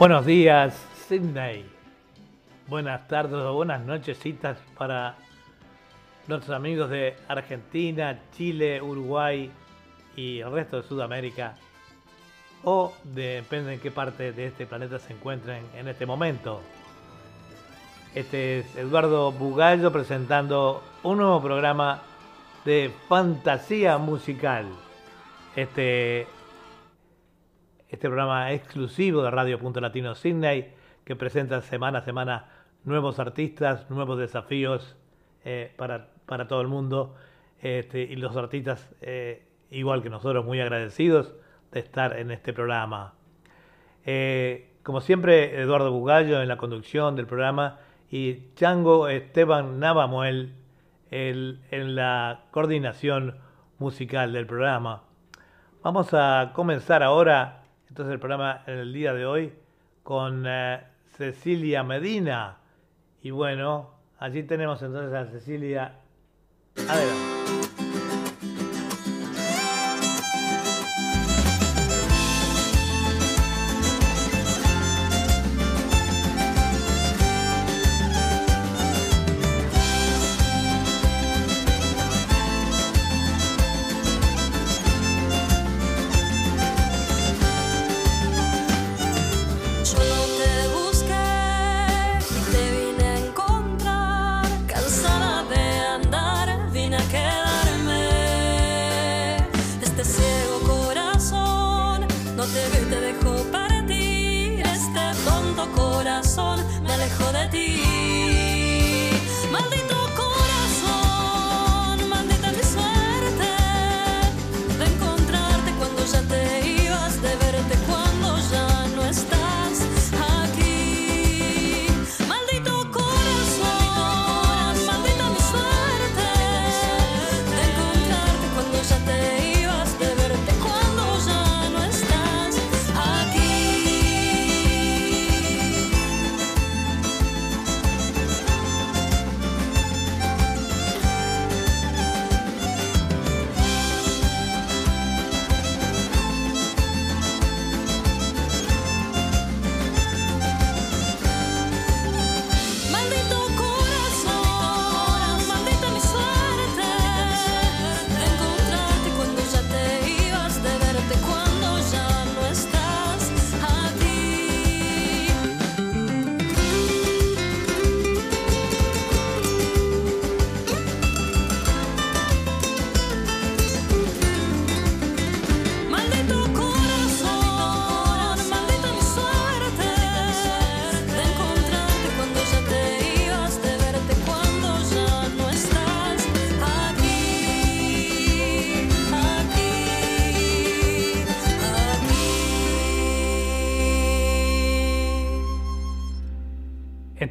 Buenos días, Sydney. Buenas tardes o buenas nochesitas para nuestros amigos de Argentina, Chile, Uruguay y el resto de Sudamérica. O depende en qué parte de este planeta se encuentren en este momento. Este es Eduardo Bugallo presentando un nuevo programa de fantasía musical. Este este programa exclusivo de Radio Punto Latino Sydney, que presenta semana a semana nuevos artistas, nuevos desafíos eh, para, para, todo el mundo. Este, y los artistas, eh, igual que nosotros, muy agradecidos de estar en este programa. Eh, como siempre, Eduardo Bugallo en la conducción del programa y Chango Esteban Navamuel en la coordinación musical del programa. Vamos a comenzar ahora entonces el programa en el día de hoy con eh, Cecilia Medina. Y bueno, allí tenemos entonces a Cecilia. Adelante.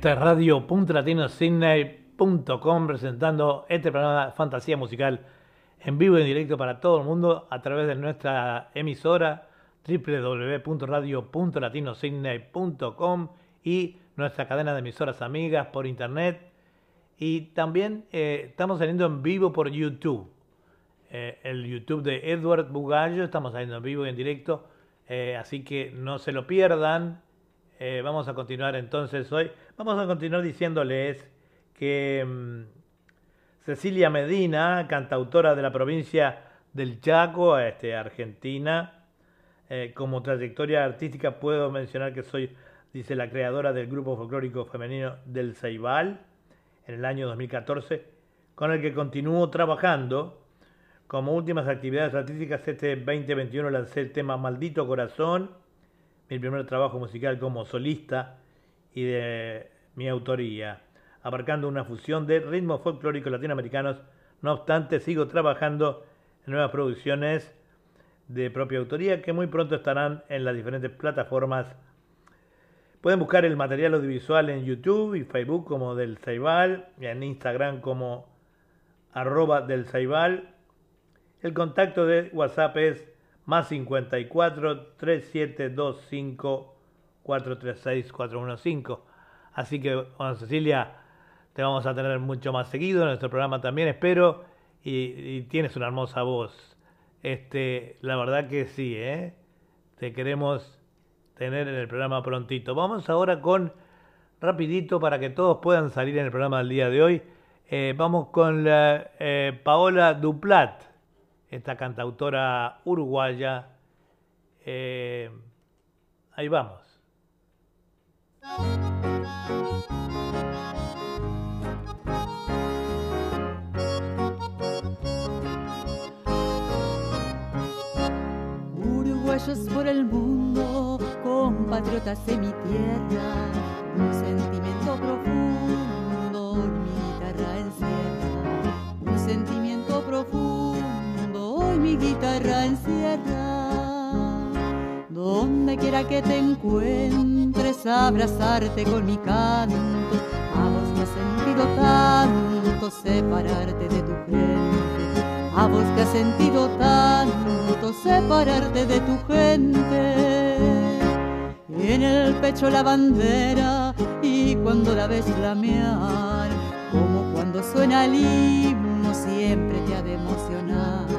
Es radio.latinosidney.com presentando este programa fantasía musical en vivo y en directo para todo el mundo a través de nuestra emisora www.radio.latinosidney.com y nuestra cadena de emisoras amigas por internet. Y también eh, estamos saliendo en vivo por YouTube. Eh, el YouTube de Edward Bugallo, estamos saliendo en vivo y en directo, eh, así que no se lo pierdan. Vamos a continuar entonces hoy. Vamos a continuar diciéndoles que mm, Cecilia Medina, cantautora de la provincia del Chaco, este, Argentina, eh, como trayectoria artística puedo mencionar que soy, dice la creadora del grupo folclórico femenino del Ceibal en el año 2014, con el que continúo trabajando. Como últimas actividades artísticas, este 2021 lancé el tema Maldito Corazón, mi primer trabajo musical como solista y de mi autoría, abarcando una fusión de ritmos folclóricos latinoamericanos. No obstante, sigo trabajando en nuevas producciones de propia autoría que muy pronto estarán en las diferentes plataformas. Pueden buscar el material audiovisual en YouTube y Facebook como Del Ceibal y en Instagram como arroba del Ceibal. El contacto de WhatsApp es más 54 3725 436 415. Así que, bueno, Cecilia, te vamos a tener mucho más seguido en nuestro programa también, espero. Y, tienes una hermosa voz. Este, la verdad que sí, ¿eh? Te queremos, tener en el programa prontito. Vamos ahora con, rapidito, para que todos puedan salir en el programa del día de hoy, eh, vamos con la, eh, Paola Duplat, esta cantautora uruguaya. Eh, ahí vamos. Uruguayos por el mundo, compatriotas de mi tierra, un sentimiento profundo mi guitarra encierra. Donde quiera que te encuentres, abrazarte con mi canto, a vos me ha sentido tanto separarte de tu gente, a vos que has sentido tanto separarte de tu gente. En el pecho la bandera y cuando la ves flamear, como cuando suena el himno siempre te ha de emocionar,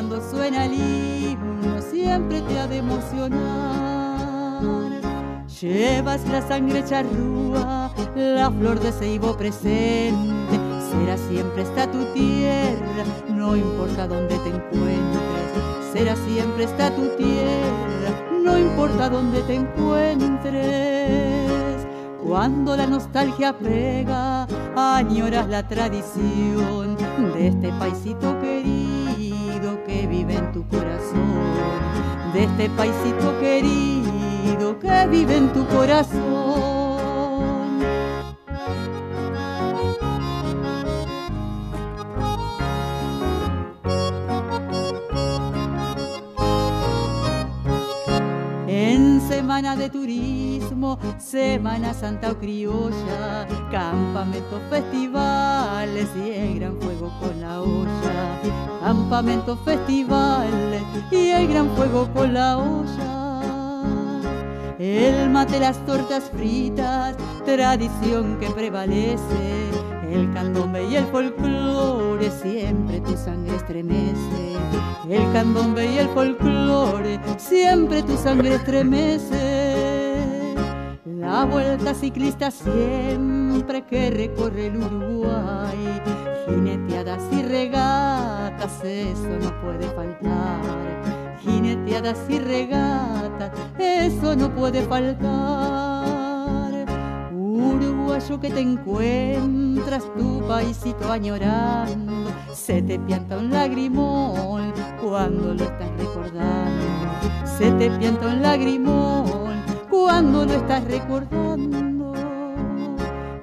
cuando suena el himno siempre te ha de emocionar. Llevas la sangre charrúa, la flor de ceibo presente, será siempre está tu tierra, no importa dónde te encuentres, será siempre está tu tierra, no importa dónde te encuentres. Cuando la nostalgia pega, añoras la tradición de este paisito querido que vive en tu corazón, de este paisito querido que vive en tu corazón. En semana de turismo, Semana Santa o criolla, campamentos, festivales y el gran fuego con la olla. Campamentos, festivales y el gran fuego con la olla. El mate, las tortas fritas, tradición que prevalece. El candombe y el folclore, siempre tu sangre estremece. El candombe y el folclore, siempre tu sangre estremece. La vuelta ciclista siempre que recorre el Uruguay. Jineteadas y regatas, eso no puede faltar. Jineteadas y regatas, eso no puede faltar. Uruguayo que te encuentras, tu paisito añorando, se te pianta un lagrimón cuando lo estás recordando. Se te pianta un lagrimón cuando lo estás recordando.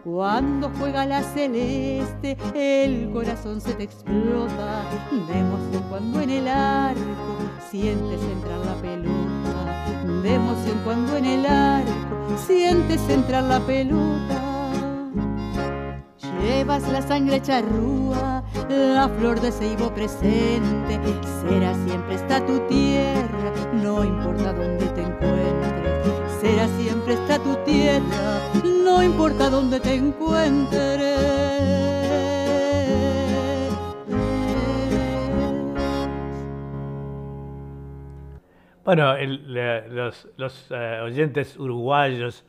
Cuando juega la celeste, el corazón se te explota de emoción cuando en el arco sientes entrar la pelota. De emoción cuando en el arco sientes entrar la pelota. Llevas la sangre charrúa, la flor de ceibo presente, será siempre está tu tierra, no importa dónde te encuentres. Siempre está tu tierra, no importa dónde te encuentres. Bueno, los, eh, oyentes uruguayos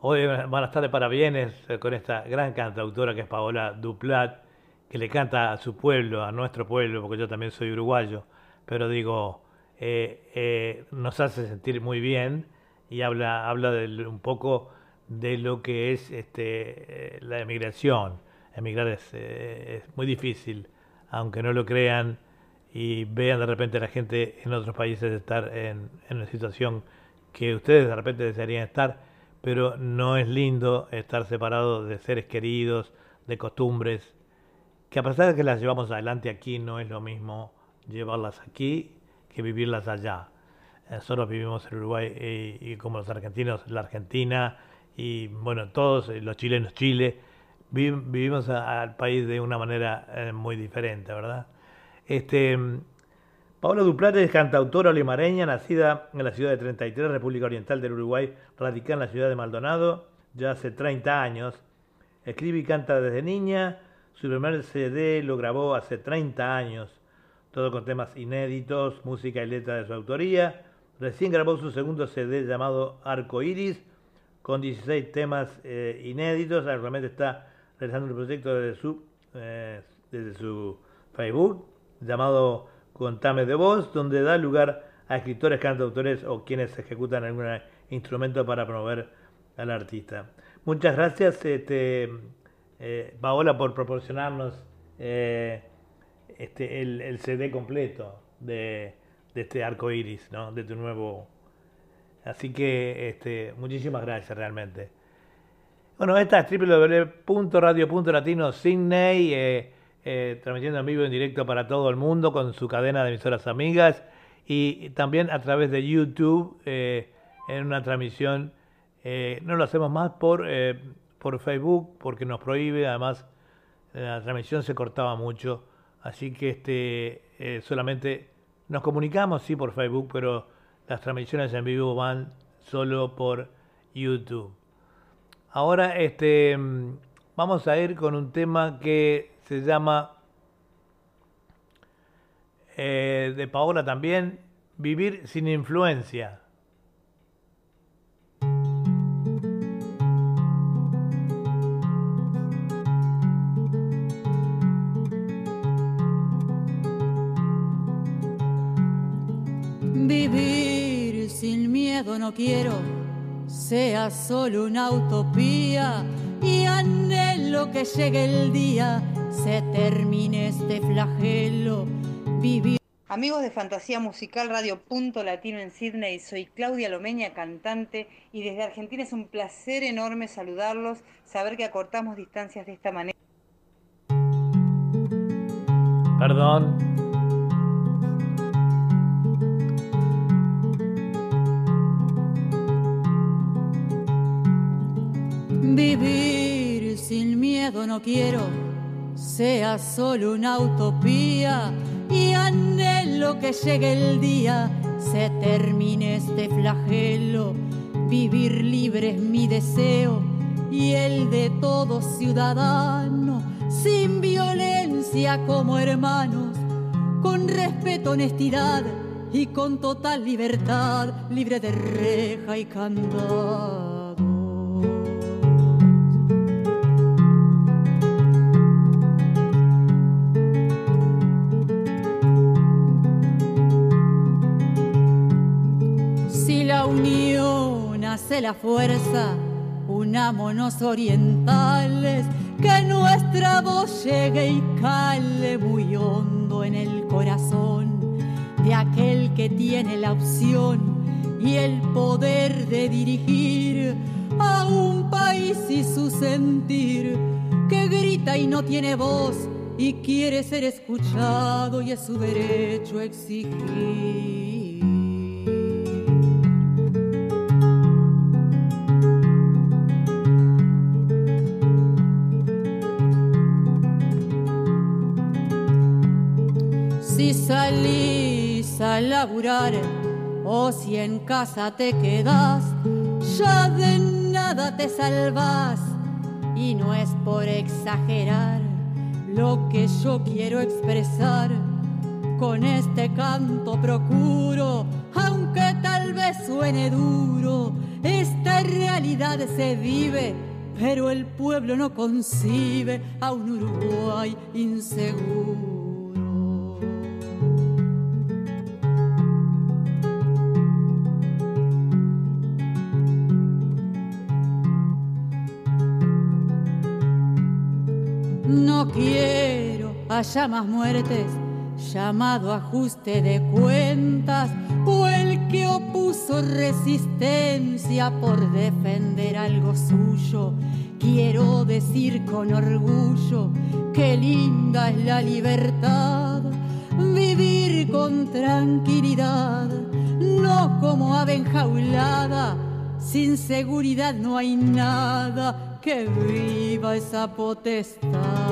hoy van a estar de parabienes eh, con esta gran cantautora que es Paola Duplat, que le canta a su pueblo, a nuestro pueblo, porque yo también soy uruguayo, pero digo, eh, nos hace sentir muy bien y habla, habla del- un poco de lo que es este, eh, la emigración. Emigrar es, eh, es muy difícil, aunque no lo crean y vean de repente a la gente en otros países estar en, en una situación que ustedes de repente desearían estar, pero no es lindo estar separados de seres queridos, de costumbres, que a pesar de que las llevamos adelante aquí, no es lo mismo llevarlas aquí que vivirlas allá. Nosotros vivimos en Uruguay y, y como los argentinos, la Argentina y bueno, todos eh, los chilenos, Chile, vi- vivimos al país de una manera eh, muy diferente, ¿verdad? Este, Paola Duplate es cantautora olimareña, nacida en la ciudad de 33, República Oriental del Uruguay, radicada en la ciudad de Maldonado ya hace 30 años. Escribe y canta desde niña. Su primer CD lo grabó hace 30 años, todo con temas inéditos, música y letra de su autoría. Recién grabó su segundo CD llamado Arco Iris, con 16 temas eh, inéditos. Realmente está realizando un proyecto desde su, eh, desde su Facebook llamado Contame de Voz, donde da lugar a escritores, cantautores o quienes ejecutan algún instrumento para promover al artista. Muchas gracias, este, eh, Paola, por proporcionarnos este, el, CD completo de, este arco iris, ¿no? de tu nuevo Así que este, muchísimas gracias realmente. Bueno, esta es www.radio.latino Sydney, eh, eh, transmitiendo en vivo en directo para todo el mundo con su cadena de emisoras amigas y también a través de YouTube eh, en una transmisión. no lo hacemos más por, por Facebook porque nos prohíbe, además la transmisión se cortaba mucho, así que este, solamente nos comunicamos, sí, por Facebook, pero las transmisiones en vivo van solo por YouTube. Ahora este, vamos a ir con un tema que se llama, eh, de Paola también, Vivir sin influencia. No quiero sea solo una utopía y anhelo que llegue el día, se termine este flagelo, vivir. Amigos de Fantasía Musical Radio Punto Latino en Sydney, soy Claudia Lomeña, cantante, y desde Argentina es un placer enorme saludarlos, saber que acortamos distancias de esta manera. Perdón. Vivir sin miedo no quiero, sea solo una utopía y anhelo que llegue el día, se termine este flagelo. Vivir libre es mi deseo y el de todo ciudadano, sin violencia como hermanos, con respeto, honestidad y con total libertad, libre de reja y candado. La fuerza, unámonos orientales, que nuestra voz llegue y cale muy hondo en el corazón de aquel que tiene la opción y el poder de dirigir a un país y su sentir, que grita y no tiene voz y quiere ser escuchado y es su derecho exigir. O si en casa te quedas, ya de nada te salvas. Y no es por exagerar lo que yo quiero expresar. Con este canto procuro, aunque tal vez suene duro, esta realidad se vive, pero el pueblo no concibe a un Uruguay inseguro. Haya más muertes, llamado ajuste de cuentas, o el que opuso resistencia por defender algo suyo. Quiero decir con orgullo que linda es la libertad, vivir con tranquilidad, no como ave enjaulada, sin seguridad no hay nada que viva esa potestad.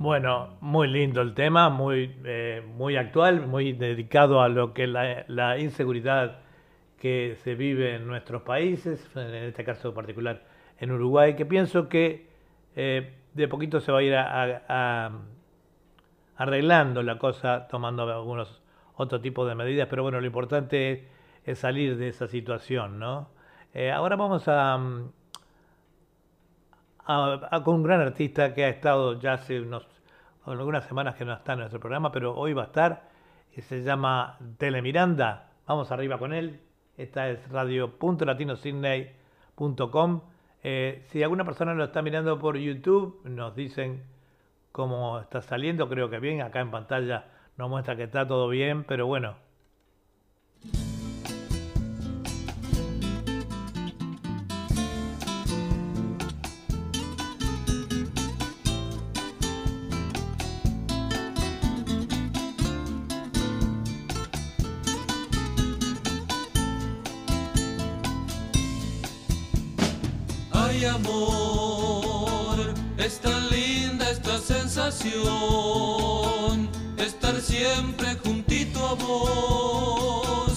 Bueno, muy lindo el tema, muy, eh, muy actual, muy dedicado a lo que la, la inseguridad que se vive en nuestros países, en este caso particular en Uruguay, que pienso que eh, de poquito se va a ir arreglando la cosa, tomando algunos otro tipo de medidas, pero bueno, lo importante es, salir de esa situación, ¿no? Eh, ahora vamos a, con un gran artista que ha estado ya hace unos, algunas semanas que no está en nuestro programa, pero hoy va a estar, se llama Telemiranda. Vamos arriba con él. Esta es radio.latinosidney.com. Eh, si alguna persona lo está mirando por YouTube, nos dicen cómo está saliendo. Creo que bien. Acá en pantalla nos muestra que está todo bien, pero bueno, amor, es tan linda esta sensación, estar siempre juntito a vos,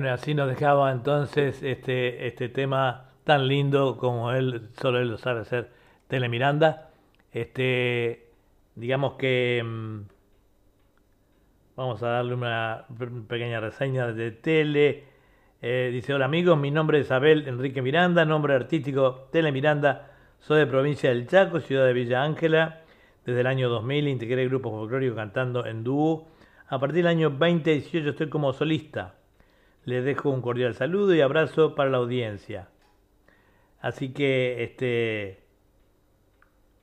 Bueno, así nos dejaba entonces este, este tema tan lindo como él, solo él lo sabe hacer, Telemiranda. Este, digamos que mm, vamos a darle una pequeña reseña de Tele. Eh, dice, hola amigos, mi nombre es Abel Enrique Miranda, nombre artístico Tele Miranda, soy de provincia del Chaco, ciudad de Villa Ángela. Desde el año 2000 integré el grupo folclórico cantando en dúo. A partir del año 2018 estoy como solista. Les dejo un cordial saludo y abrazo para la audiencia. Así que, este,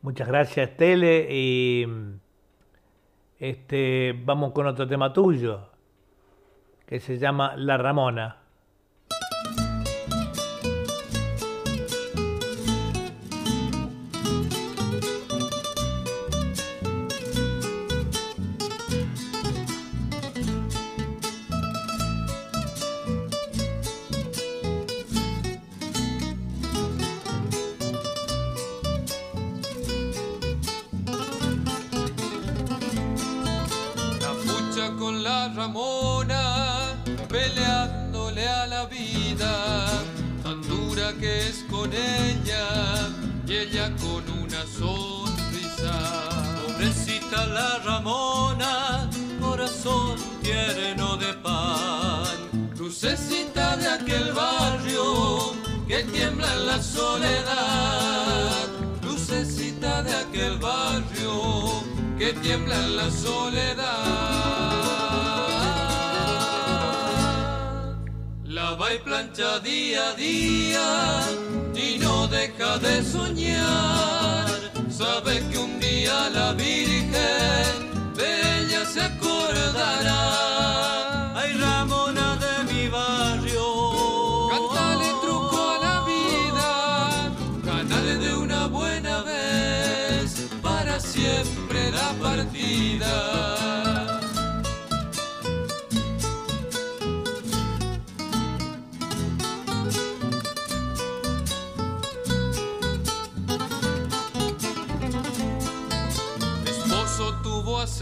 muchas gracias Tele y este, vamos con otro tema tuyo que se llama La Ramona. melodía.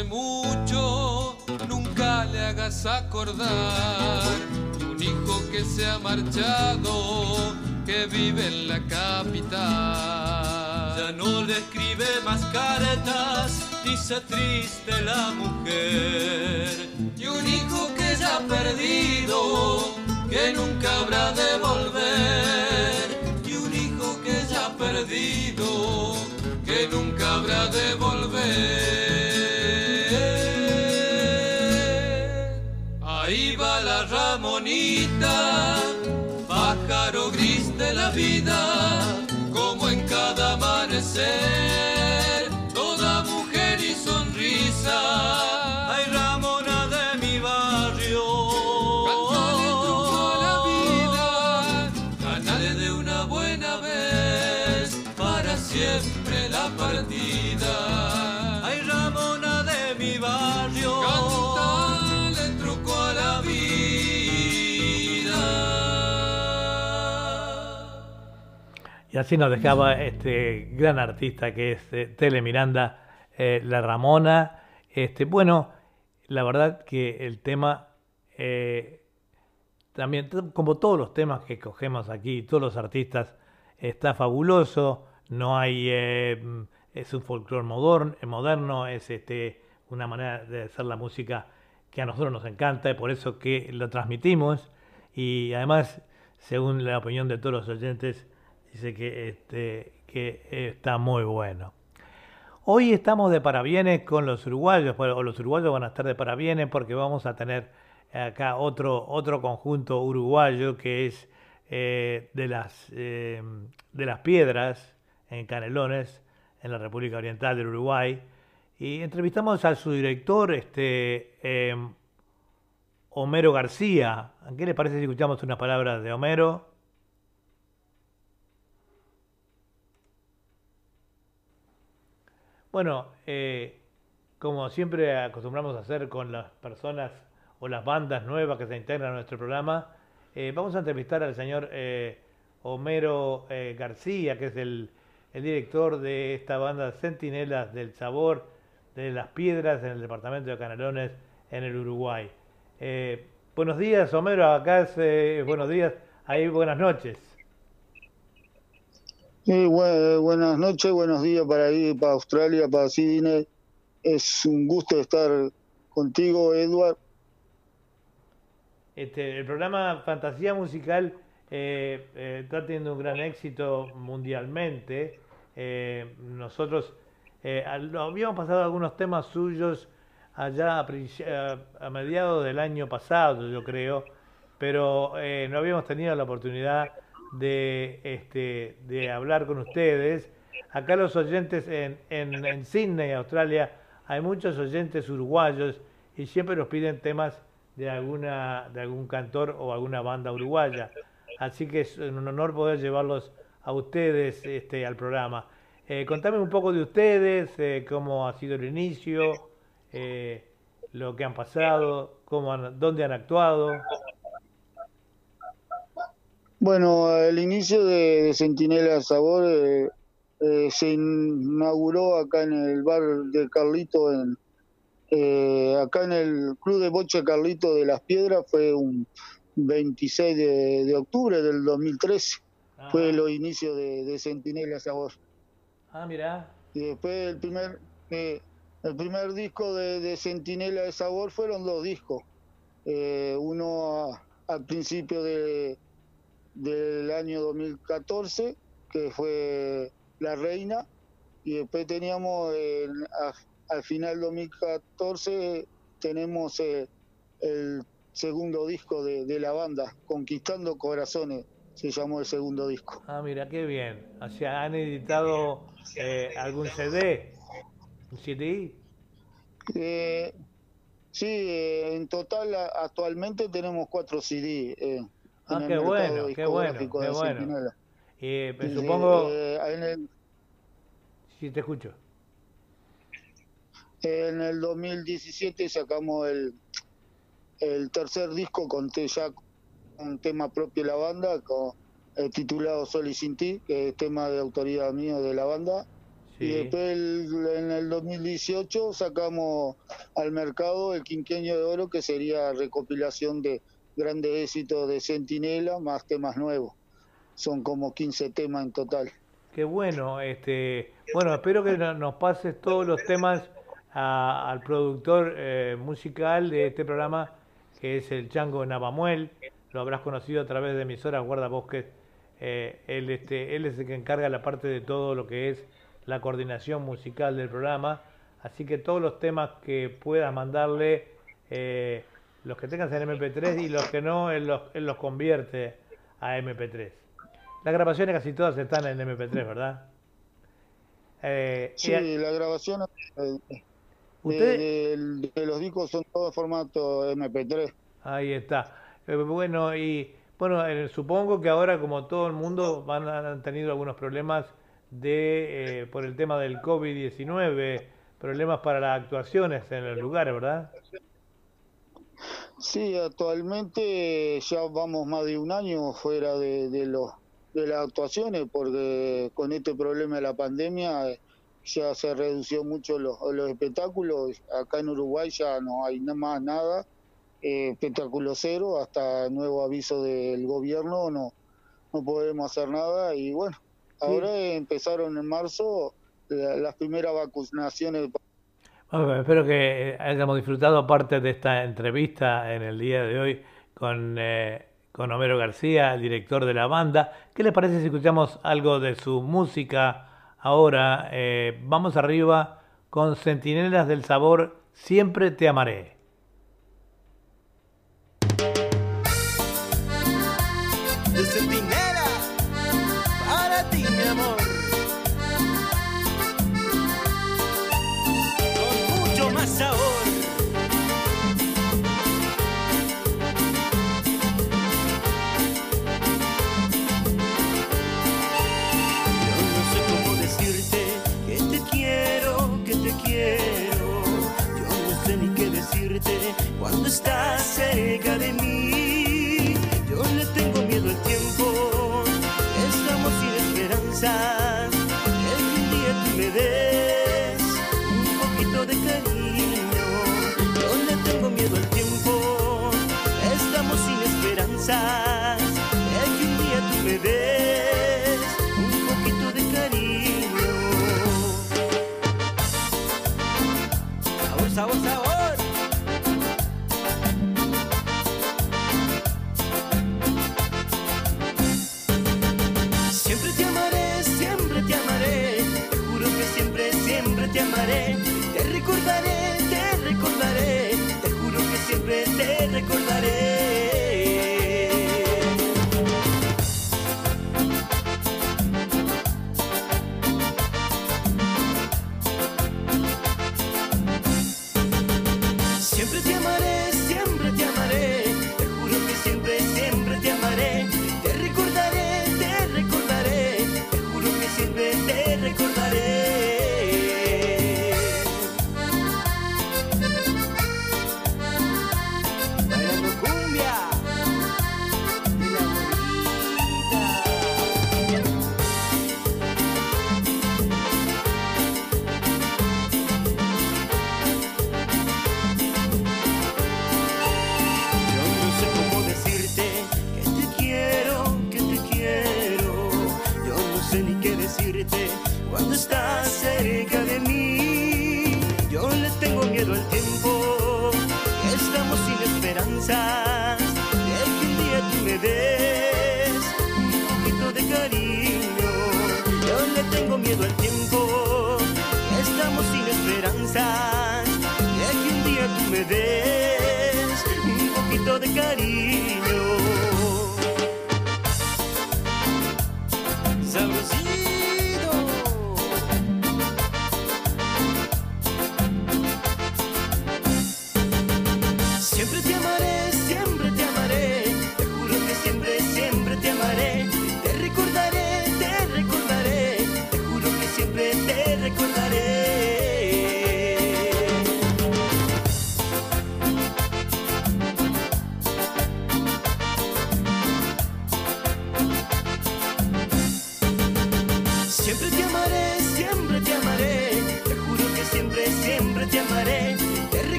Hace mucho, nunca le hagas acordar. Un hijo que se ha marchado, que vive en la capital. Ya no le escribe más cartas, dice triste la mujer. Y un hijo que ya ha perdido, que nunca habrá de volver. Y un hijo que ya ha perdido, que nunca habrá de volver. Ahí va la Ramonita, Y así nos dejaba este gran artista que es eh, Tele Miranda, eh, La Ramona. Este, bueno, la verdad que el tema, eh, también como todos los temas que cogemos aquí, todos los artistas, está fabuloso. No hay, eh, es un folclore moderno, moderno, es este, una manera de hacer la música que a nosotros nos encanta y por eso que lo transmitimos. Y además, según la opinión de todos los oyentes, dice que, este, que está muy bueno. Hoy estamos de parabienes con los uruguayos, o los uruguayos van a estar de parabienes porque vamos a tener acá otro, otro conjunto uruguayo que es eh, de, las, eh, de las piedras en Canelones, en la República Oriental del Uruguay. Y entrevistamos a su director, este, eh, Homero García. ¿Qué les parece si escuchamos unas palabras de Homero? Bueno, eh, como siempre acostumbramos a hacer con las personas o las bandas nuevas que se integran a nuestro programa, eh, vamos a entrevistar al señor eh, Homero eh, García, que es el, el director de esta banda Centinelas del Sabor de las Piedras en el departamento de Canelones en el Uruguay. Eh, buenos días, Homero, acá es buenos días, ahí buenas noches. Buenas noches, buenos días para ahí, para Australia, para Sydney. Es un gusto estar contigo, Edward. Este, el programa Fantasía Musical eh, eh, está teniendo un gran éxito mundialmente. Eh, nosotros eh, habíamos pasado algunos temas suyos allá a, a- mediados del año pasado, yo creo, pero no habíamos tenido la oportunidad de, este, de hablar con ustedes. Acá los oyentes en, en, en Sydney, Australia, hay muchos oyentes uruguayos y siempre nos piden temas de alguna de algún cantor o alguna banda uruguaya. Así que es un honor poder llevarlos a ustedes este, al programa. Eh, contame un poco de ustedes, eh, cómo ha sido el inicio, eh, lo que han pasado, cómo han- dónde han actuado. Bueno, el inicio de, de Centinela Sabor eh, eh, se inauguró acá en el bar de Carlito, en, eh, acá en el Club de Bocha Carlito de las Piedras, fue un, 26 de, de octubre del 2013. Ajá. Fue los inicios de, de Centinela Sabor. Ah, mirá. Y después el primer, eh, el primer disco de, de Centinela de Sabor fueron dos discos. Eh, uno a- al principio de, del año 2014, que fue La Reina, y después teníamos el- a- al final 2014 tenemos eh, el segundo disco de, de la banda, Conquistando Corazones, se llamó el segundo disco. Ah, mira, qué bien. O sea, ¿han editado eh, algún CD? ¿Un CD? Eh, sí, eh, en total actualmente tenemos cuatro CD. eh, Ah, en el qué mercado bueno, qué discográfico bueno, qué de bueno. Centinela. Eh, pues Y, supongo... eh, en, el, Sí, te escucho. en el 2017 sacamos el, el tercer disco con ya un tema propio de la banda, con, eh, titulado Sol y Sin Ti, que es tema de autoridad mía de la banda. Y después el- en el 2018 sacamos al mercado el Quinqueño de Oro, que sería recopilación de grandes éxitos de Centinela, más temas nuevos. Son como 15 temas en total. Qué bueno, este, bueno, espero que no- nos pases todos los temas al productor eh, musical de este programa, que es el Chango Navamuel. Lo habrás conocido a través de emisoras guardabosques. Eh, él, este, él es el que encarga la parte de todo lo que es la coordinación musical del programa. Así que todos los temas que puedas mandarle, eh, los que tengas en MP3 y los que no, él los, él los convierte a MP3. Las grabaciones casi todas están en MP3, ¿verdad? Eh, Sí, y- la grabación eh, de, usted, de- de los discos son todos formato MP3. ahí está. Eh, bueno, y bueno, eh, supongo que ahora, como todo el mundo, van a- han tenido algunos problemas de eh, por el tema del COVID-19, problemas para las actuaciones en los lugares, ¿verdad? Sí, actualmente ya vamos más de un año fuera de, de los de las actuaciones porque con este problema de la pandemia eh, ya se redució mucho los, los espectáculos. Acá en Uruguay ya no hay nada más nada, eh, espectáculo cero, hasta nuevo aviso del gobierno no, no podemos hacer nada y bueno, ahora empezaron en marzo la- las primeras vacunaciones Bueno, espero que hayamos disfrutado parte de esta entrevista en el día de hoy con, eh, con Homero García, el director de la banda. ¿Qué les parece si escuchamos algo de su música ahora? Eh, vamos arriba con Centinelas del Sabor, Siempre te amaré.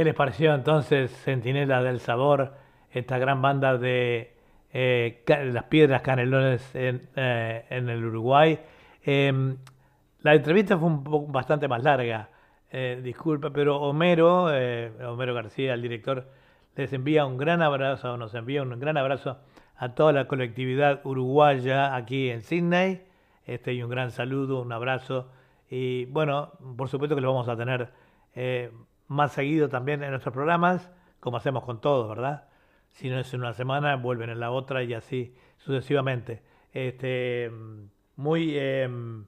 ¿Qué les pareció entonces Centinela del Sabor, esta gran banda de eh, las piedras canelones en, eh, el Uruguay? Em, la entrevista fue un poco bastante más larga, eh, disculpa, pero Homero, Homero García, el director, les envía un gran abrazo, nos envía un gran abrazo a toda la colectividad uruguaya aquí en Sydney, este, y un gran saludo, un abrazo, y bueno, por supuesto que lo vamos a tener más seguido también en nuestros programas, como hacemos con todos, ¿verdad? Si no es en una semana, vuelven en la otra y así sucesivamente. Este, muy, em,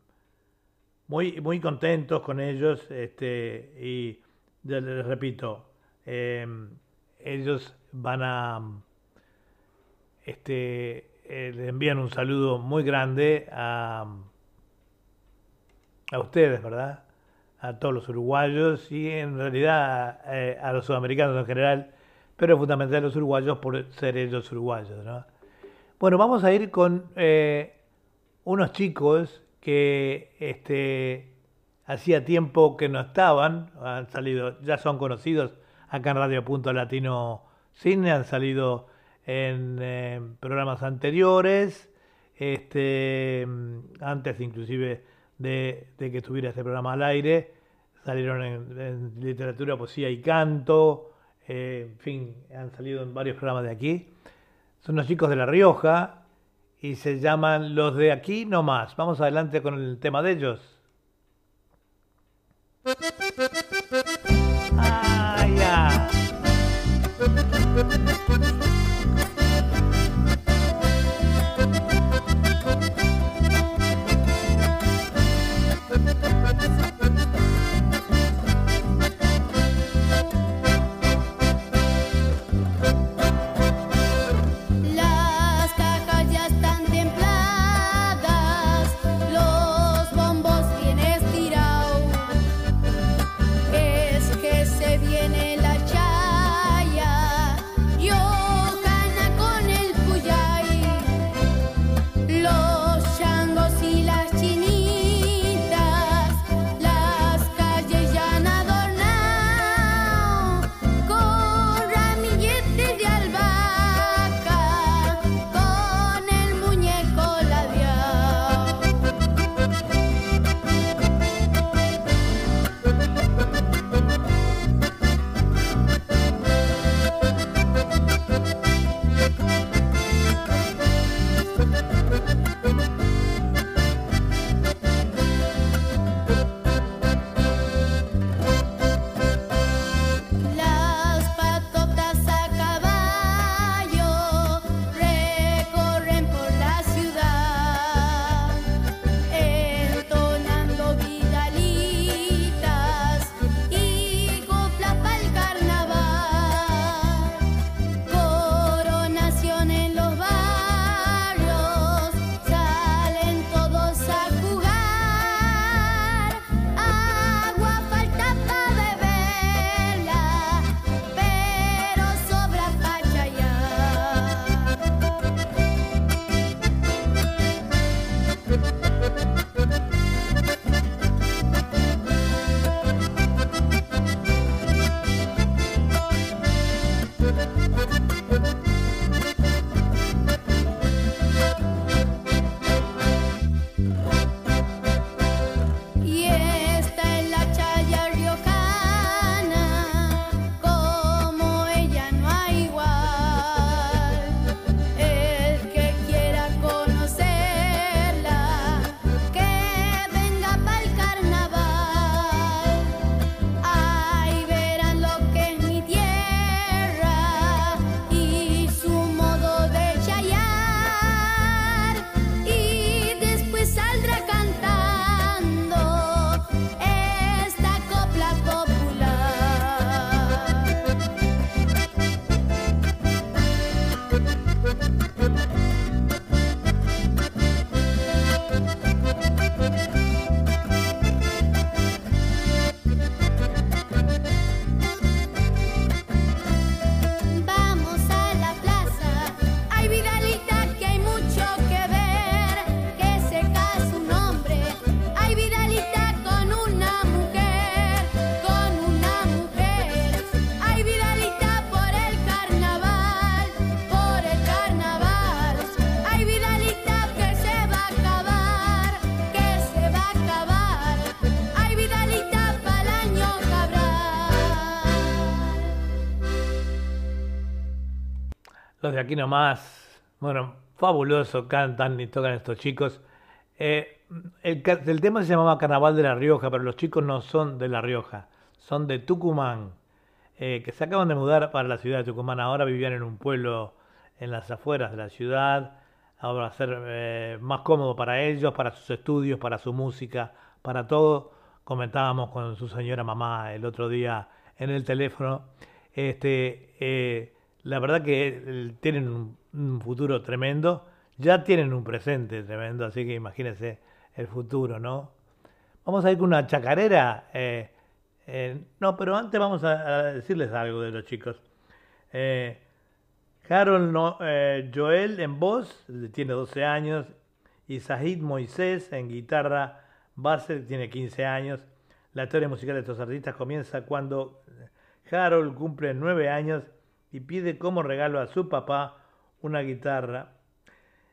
muy, muy contentos con ellos este, y les repito, em, ellos van a, este, eh, les envían un saludo muy grande a, a ustedes, ¿verdad? A todos los uruguayos y en realidad eh, a los sudamericanos en general, pero fundamentalmente a los uruguayos por ser ellos uruguayos, ¿no? Bueno, vamos a ir con eh, unos chicos que este, hacía tiempo que no estaban, han salido, ya son conocidos acá en Radio Punto Latino Cine, han salido en eh, programas anteriores, este, antes inclusive de, que estuviera este programa al aire, salieron en, literatura, poesía y canto, eh, en fin, han salido en varios programas de aquí. Son unos chicos de La Rioja y se llaman Los de aquí no más. Vamos adelante con el tema de ellos. Ah, ya. Aquí nomás, bueno, fabuloso, cantan y tocan estos chicos. Eh, el, tema se llamaba Carnaval de La Rioja, pero los chicos no son de La Rioja, son de Tucumán, eh, que se acaban de mudar para la ciudad de Tucumán. Ahora vivían en un pueblo en las afueras de la ciudad. Ahora va a ser eh, más cómodo para ellos, para sus estudios, para su música, para todo. Comentábamos con su señora mamá el otro día en el teléfono. Este, la verdad que eh, tienen un, futuro tremendo. Ya tienen un presente tremendo, así que imagínense el futuro, ¿no? Vamos a ir con una chacarera. eh, eh, no, pero antes vamos a, decirles algo de los chicos. Harold no- Joel en voz, tiene 12 años, y Zahid Moisés en guitarra base, tiene 15 años. La historia musical de estos artistas comienza cuando Harold cumple 9 años y pide como regalo a su papá una guitarra.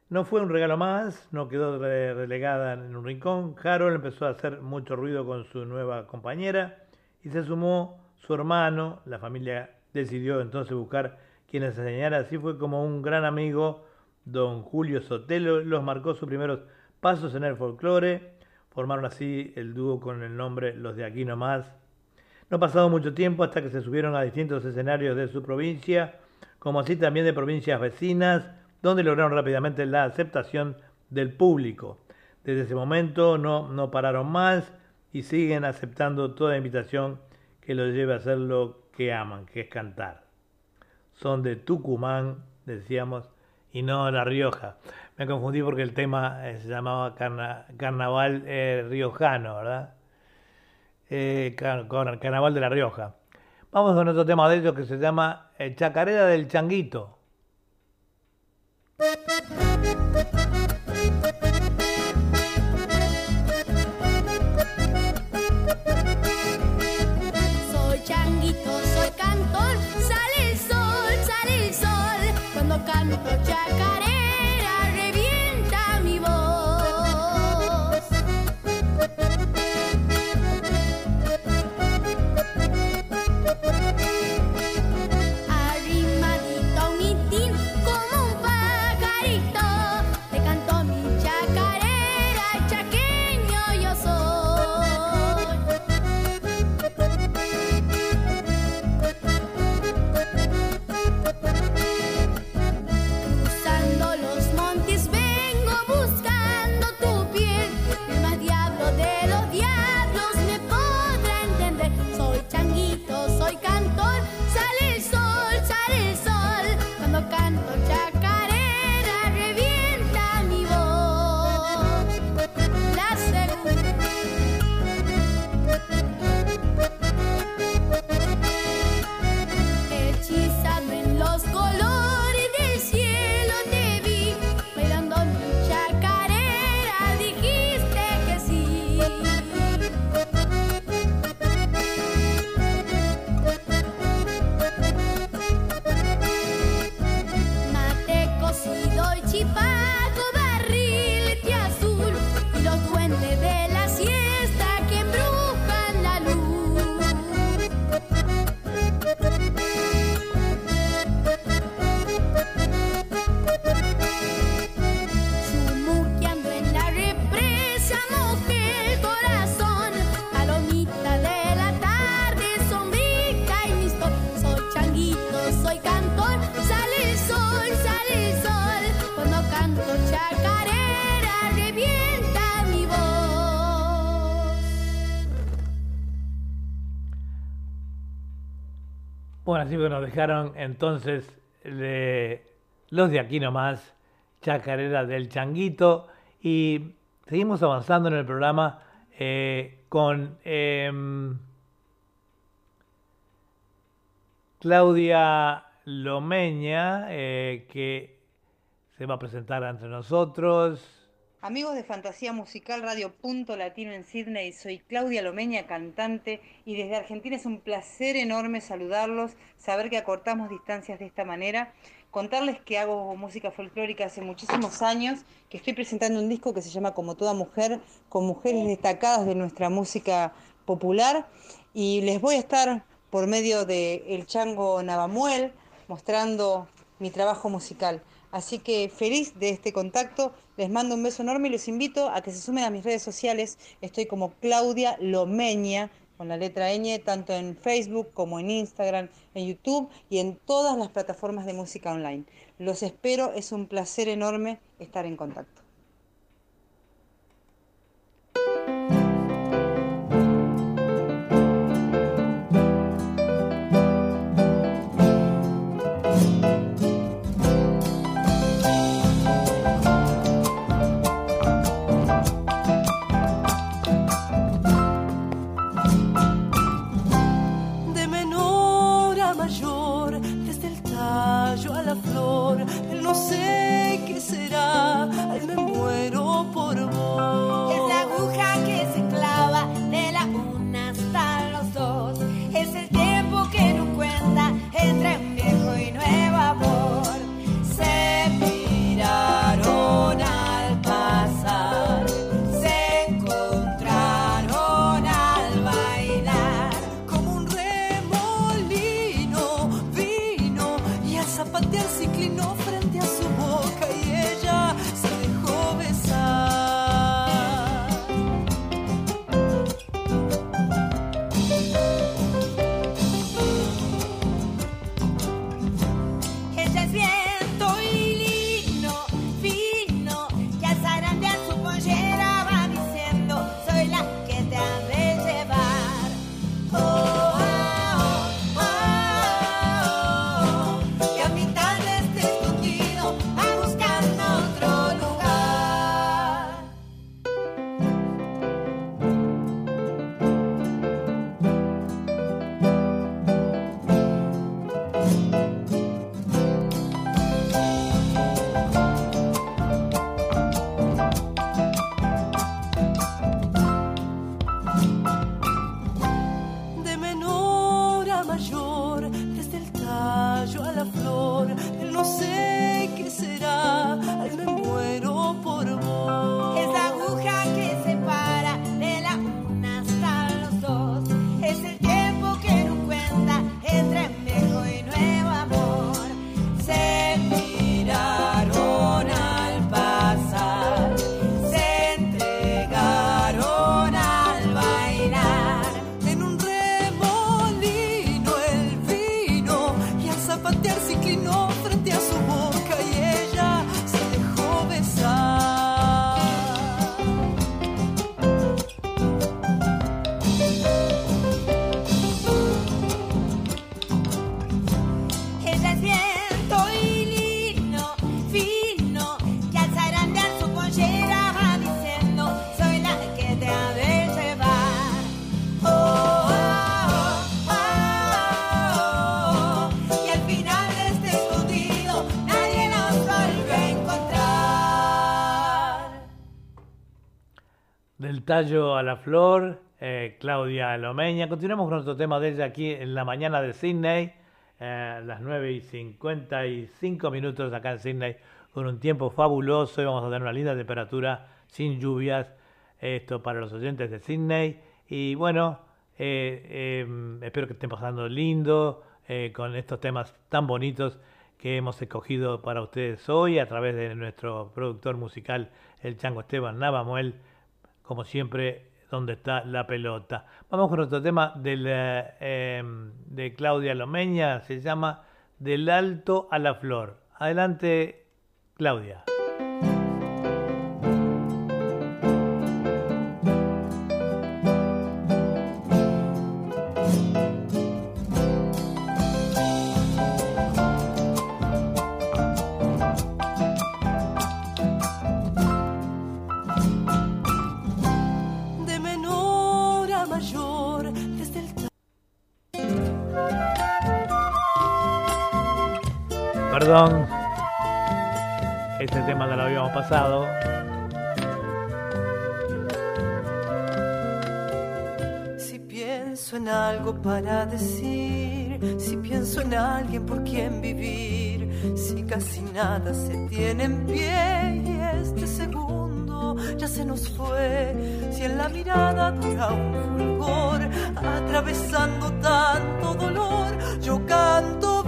No fue un regalo más, no quedó re- relegada en un rincón. Harold empezó a hacer mucho ruido con su nueva compañera y se sumó su hermano. La familia decidió entonces buscar quienes enseñara. Así fue como un gran amigo, don Julio Sotelo, los marcó sus primeros pasos en el folclore. Formaron así el dúo con el nombre Los de Aquí Nomás. No ha pasado mucho tiempo hasta que se subieron a distintos escenarios de su provincia, como así también de provincias vecinas, donde lograron rápidamente la aceptación del público. Desde ese momento no, no pararon más y siguen aceptando toda invitación que los lleve a hacer lo que aman, que es cantar. Son de Tucumán, decíamos, y no de La Rioja. Me confundí porque el tema eh, se llamaba carna- Carnaval eh, Riojano, ¿verdad? Eh, car- car- Carnaval de La Rioja. Vamos con otro tema de ellos que se llama eh, Chacarera del Changuito. Soy changuito, soy cantor, sale el sol, sale el sol. Cuando canto chacarera, así que nos dejaron entonces los de aquí nomás, Chacarera del Changuito, y seguimos avanzando en el programa eh, con em, Claudia Lomeña, eh, que se va a presentar entre nosotros. Amigos de Fantasía Musical Radio Punto Latino en Sydney, soy Claudia Lomeña, cantante, y desde Argentina es un placer enorme saludarlos, saber que acortamos distancias de esta manera, contarles que hago música folclórica hace muchísimos años, que estoy presentando un disco que se llama Como toda mujer, con mujeres destacadas de nuestra música popular, y les voy a estar por medio de El Chango Navamuel mostrando mi trabajo musical. Así que feliz de este contacto, les mando un beso enorme y los invito a que se sumen a mis redes sociales. Estoy como Claudia Lomeña, con la letra ñ, tanto en Facebook como en Instagram, en YouTube y en todas las plataformas de música online. Los espero, es un placer enorme estar en contacto. Tallo a la flor, eh, Claudia Lomeña. Continuamos con nuestro tema de ella aquí en la mañana de Sydney, eh, las 9 y 55 minutos acá en Sydney, con un tiempo fabuloso y vamos a tener una linda temperatura sin lluvias. Esto para los oyentes de Sydney. Y bueno, eh, eh, espero que estén pasando lindo eh, con estos temas tan bonitos que hemos escogido para ustedes hoy a través de nuestro productor musical, el Chango Esteban Navamuel como siempre, donde está la pelota. Vamos con otro tema del, eh, em, de Claudia Lomeña, se llama Del alto a la flor. Adelante, Claudia. Perdón, este tema no lo habíamos pasado. Si pienso en algo para decir, si pienso en alguien por quien vivir, si casi nada se tiene en pie y este segundo ya se nos fue, si en la mirada dura un fulgor, atravesando tanto dolor, yo canto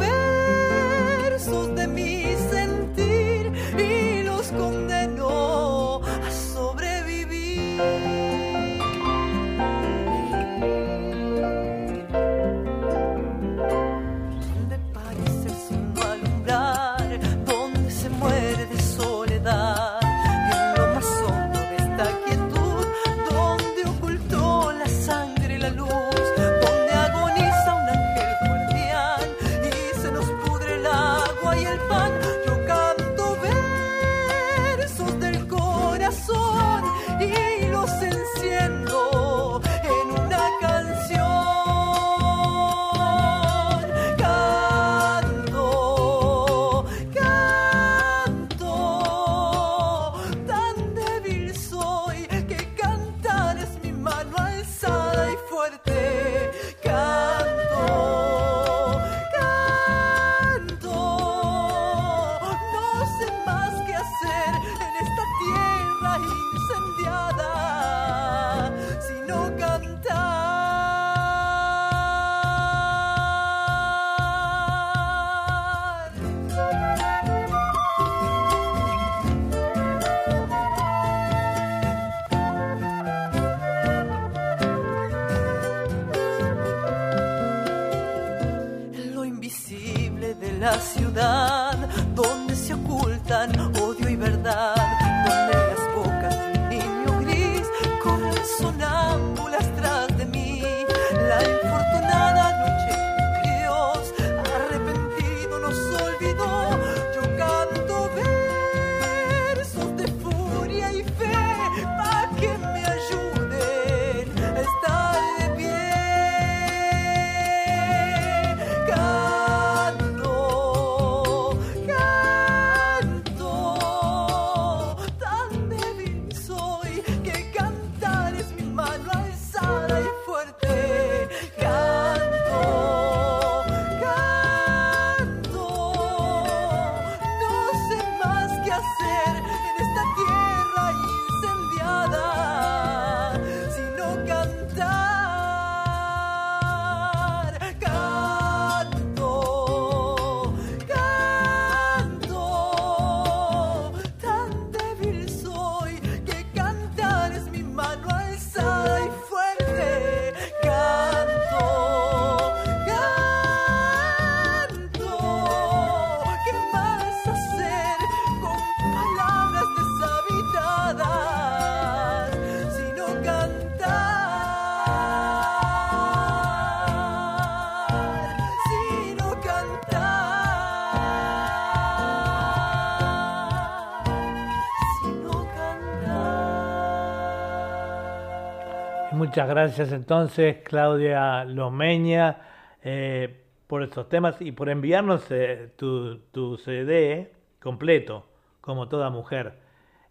Muchas gracias entonces, Claudia Lomeña, eh, por estos temas y por enviarnos eh, tu, tu CD completo, como toda mujer,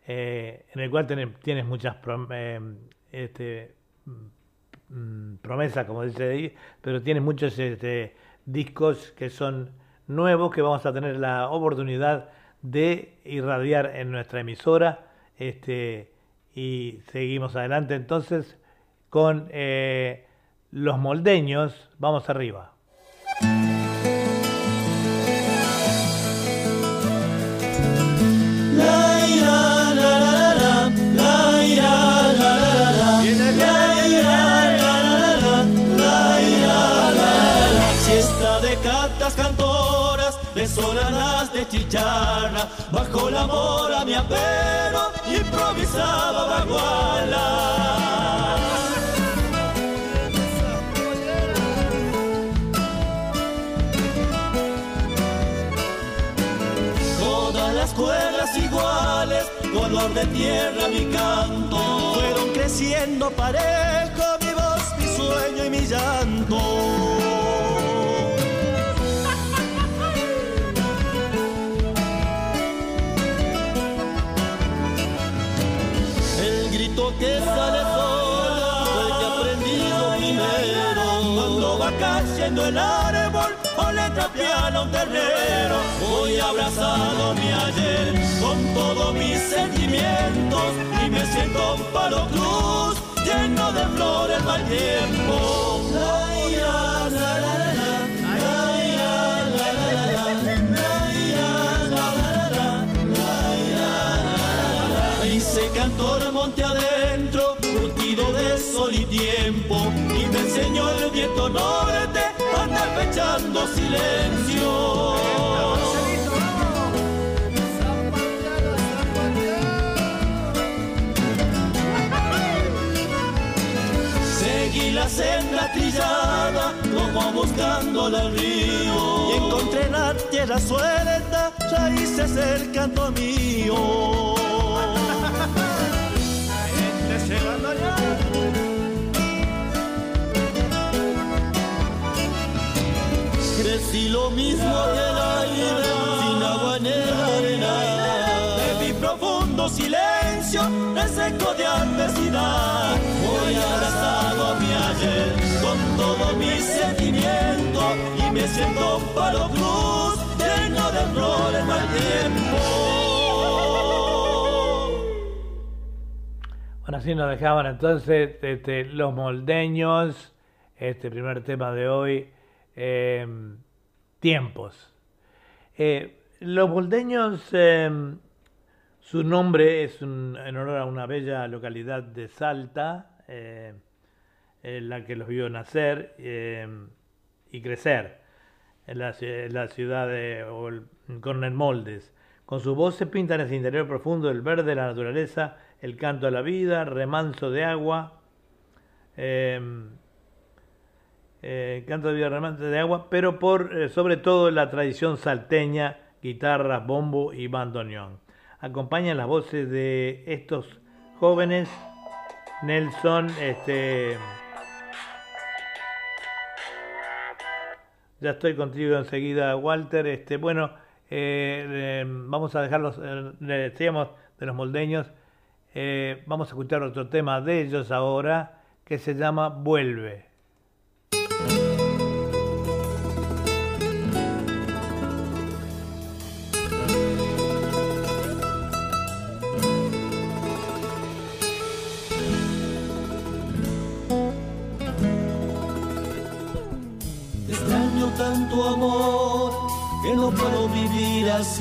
eh, en el cual tiene- tienes muchas este, mm, promesas, como dice ahí, pero tienes muchos este, discos que son nuevos que vamos a tener la oportunidad de irradiar en nuestra emisora. Este, y seguimos adelante entonces con eh, los moldeños. Vamos arriba. Solanas de chicharra, bajo la mora mi apero, improvisaba baguala. De tierra mi canto. Fueron creciendo parejo mi voz, mi sueño y mi llanto. El grito que sale solo fue el que aprendido primero. Cuando va cayendo el le un terrero. Hoy abrazado mi ayer con todos mis sentimientos y me siento un palo cruz lleno de flores mal tiempo. La, ira, la, la, la. Hice cantor monte adentro, curtido de sol y tiempo, y me enseñó el viento norte fechando silencio. Seguí la senda trillada como buscando el río y encontré en la tierra suelta raíces canto mío. Crecí lo mismo que el aire, sin en el arena. De mi profundo silencio, reseco de adversidad. Voy abrazado a mi ayer, con todo mi sentimiento. Y me siento un palo cruz, lleno de flores mal tiempo. Bueno, así nos dejaban entonces este, los moldeños, este primer tema de hoy, eh, tiempos. Eh, los moldeños, eh, su nombre es en honor a una bella localidad de Salta, eh, en la que los vio nacer eh, y crecer. en la, ciudad de Cornel Moldes. Con su voz se pintan ese interior profundo, el verde, la naturaleza, el canto a la vida, remanso de agua, eh, canto de vida, remanso de agua, pero por eh, sobre todo la tradición salteña, guitarras, bombo y bandoneón. Acompañan las voces de estos jóvenes, Nelson, este, Ya estoy contigo enseguida, Walter. Este, bueno, eh, vamos a dejarlos, le decíamos de los moldeños, vamos a escuchar otro tema de ellos ahora que se llama Vuelve.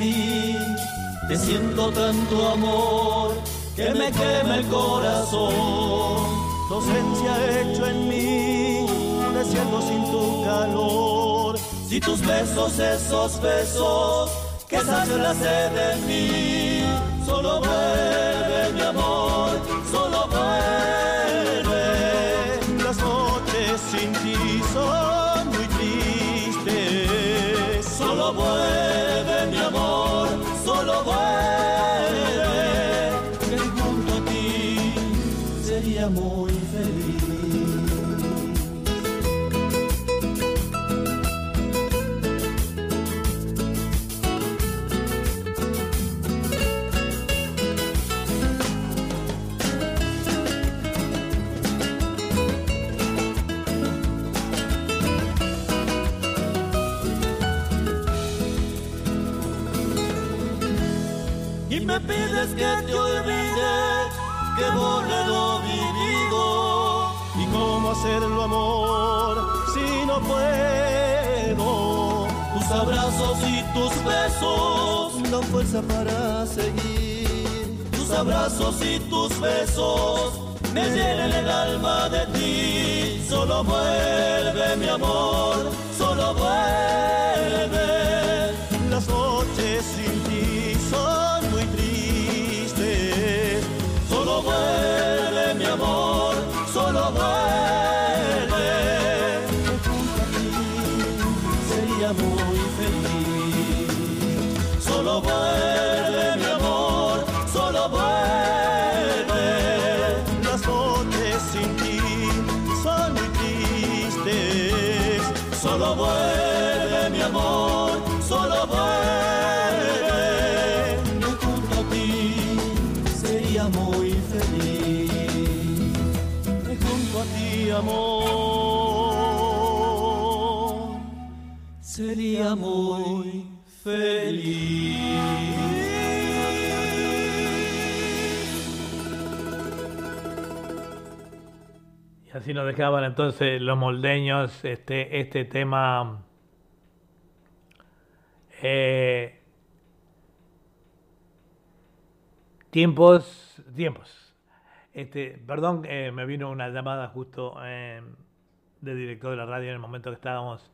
Te siento tanto amor que me quema el corazón. Tu ausencia hecho en mí un desierto sin tu calor. Si tus besos, esos besos que sacian la sed en mí, solo vuelve hacerlo, amor, si no puedo? Tus abrazos y tus besos dan fuerza para seguir. Tus abrazos y tus besos me llenan el alma de ti. Solo vuelve, mi amor, solo vuelve. Así nos dejaban entonces los moldeños este, este tema. eh, tiempos, tiempos. Este, perdón, eh, me vino una llamada justo eh, del director de la radio en el momento que estábamos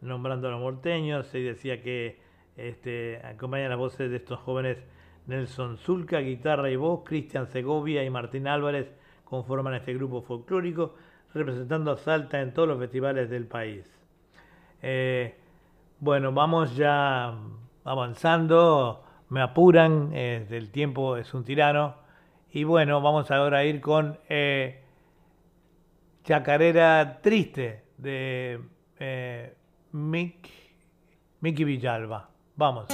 nombrando a los morteños y decía que este, acompañan las voces de estos jóvenes Nelson Zulca, guitarra y voz, Cristian Segovia y Martín Álvarez conforman este grupo folclórico representando a Salta en todos los festivales del país. Eh, bueno, vamos ya avanzando, me apuran, eh, el tiempo es un tirano y bueno, vamos ahora a ir con eh, Chacarera Triste de Mick, Villalba. Vamos.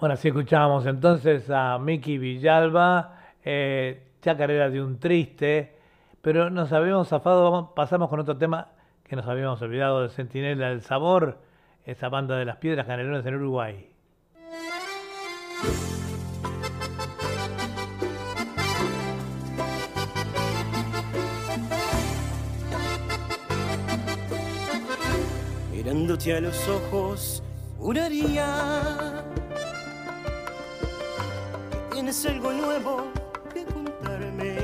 Bueno, así escuchábamos entonces a Miki Villalba, eh, Chacarera de un Triste, pero nos habíamos zafado, pasamos con otro tema que nos habíamos olvidado de Centinela del Sabor, esa banda de las piedras canelones en Uruguay. Mirándote a los ojos, juraría tienes algo nuevo que contarme.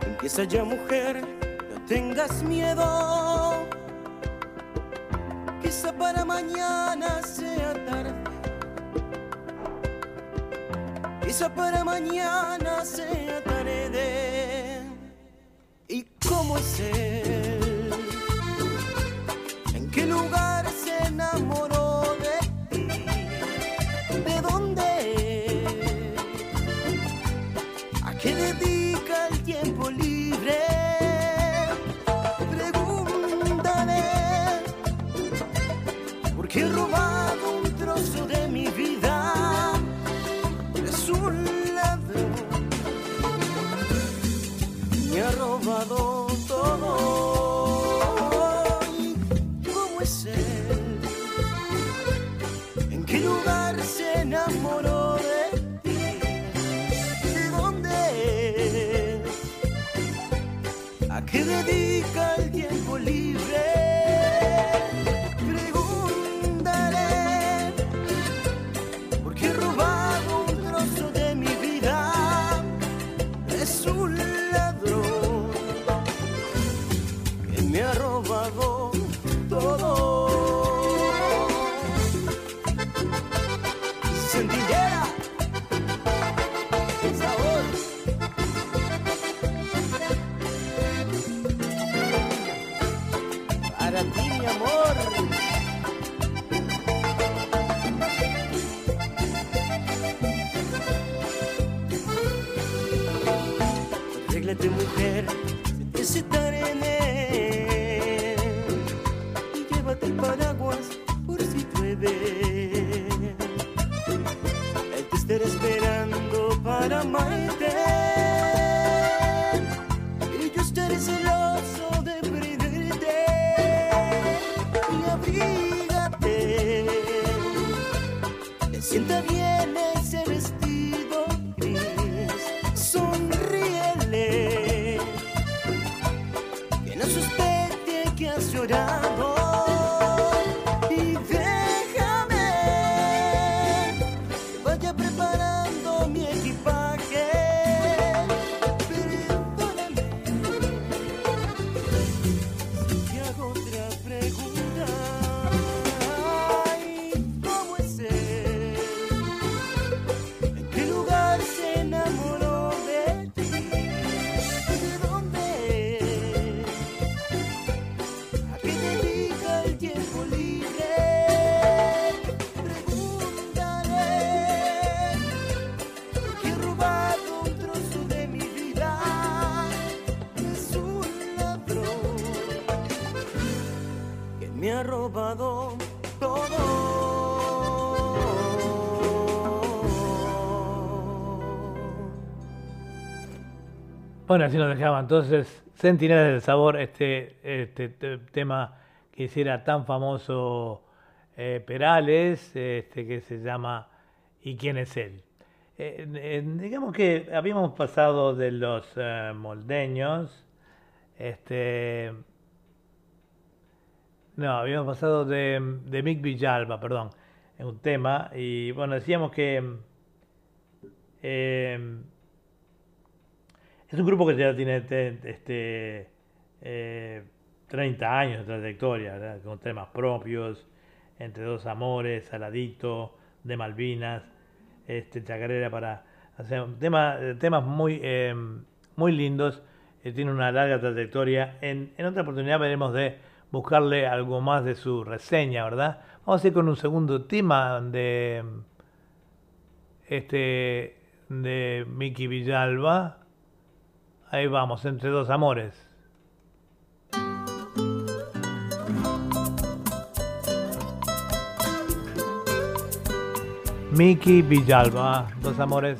Empieza ya, mujer, no tengas miedo. Quizá para mañana sea tarde. Quizá para mañana sea tarde. ¿Y cómo es él? ¿En qué lugar Bueno, así nos dejaba entonces Centinelas del Sabor, este, este te- tema que hiciera tan famoso eh, Perales, este, que se llama ¿Y quién es él? Digamos que habíamos pasado de los eh, moldeños, este, no, habíamos pasado de, de Mick Villalba, perdón, en un tema, y bueno, decíamos que eh, es un grupo que ya tiene te- este, eh, 30 años de trayectoria, con temas propios, Entre dos amores, Saladito, de Malvinas, este, Chacarera para tema, eh, temas muy, eh, muy lindos, eh, tiene una larga trayectoria. En, en otra oportunidad veremos de buscarle algo más de su reseña, ¿verdad? Vamos a ir con un segundo tema de este de Miki Villalba. Ahí vamos, entre dos amores. Miki Villalba, dos amores.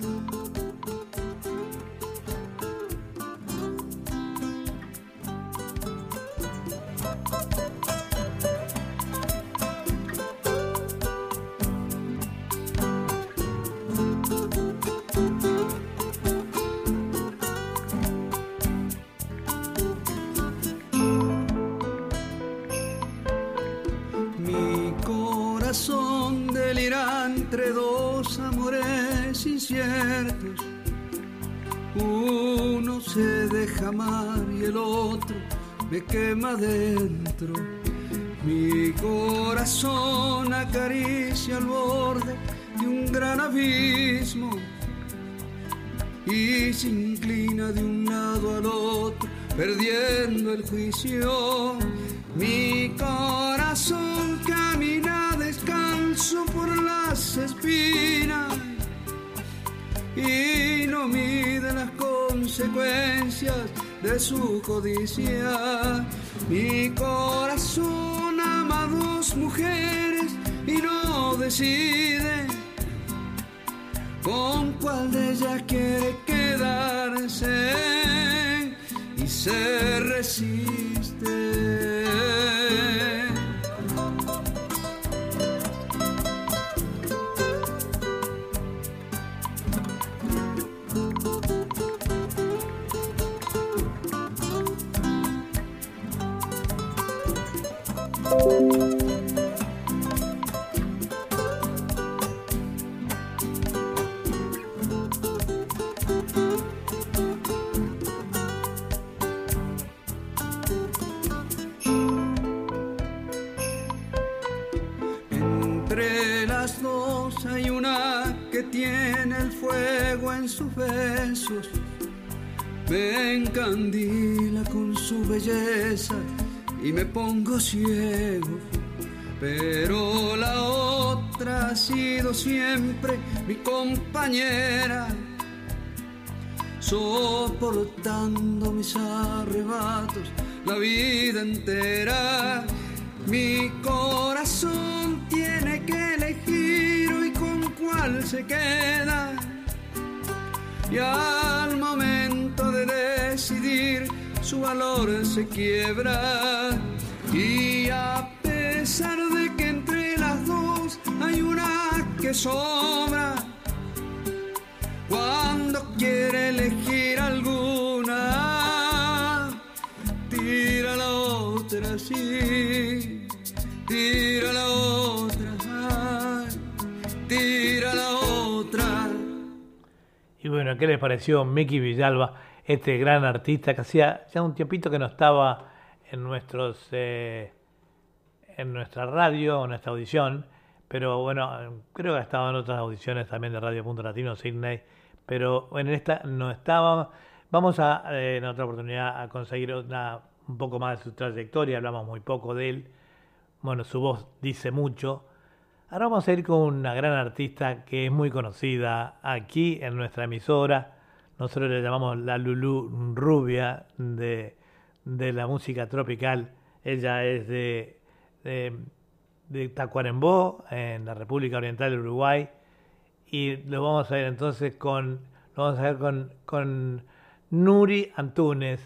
Su Me encandila con su belleza y me pongo ciego. Pero la otra ha sido siempre mi compañera, soportando mis arrebatos la vida entera. Mi corazón tiene que elegir hoy con cuál se queda. Y su valor se quiebra. Y a pesar de que entre las dos hay una que sobra, cuando quiere elegir alguna, tira la otra sí, tira la otra, tira la otra. Y bueno, ¿qué les pareció Miki Villalba, este gran artista que hacía ya un tiempito que no estaba en nuestros eh, en nuestra radio, en nuestra audición, pero bueno, creo que ha estado en otras audiciones también de Radio Punto Latino, Sydney, pero en esta no estaba. Vamos a, eh, en otra oportunidad, a conseguir una- un poco más de su trayectoria, hablamos muy poco de él. Bueno, su voz dice mucho. Ahora vamos a ir con una gran artista que es muy conocida aquí en nuestra emisora. Nosotros le llamamos la Lulú Rubia de, de la música tropical. Ella es de, de, Tacuarembó, en la República Oriental de Uruguay. Y lo vamos a ver entonces con, lo vamos a ver con, con Nuri Antunes.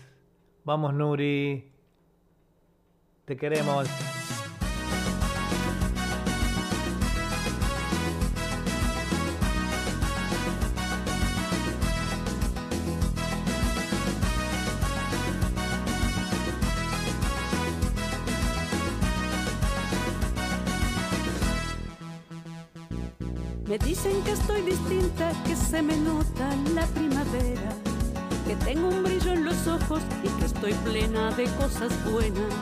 Vamos Nuri, te queremos. Que se me nota la primavera, que tengo un brillo en los ojos y que estoy plena de cosas buenas.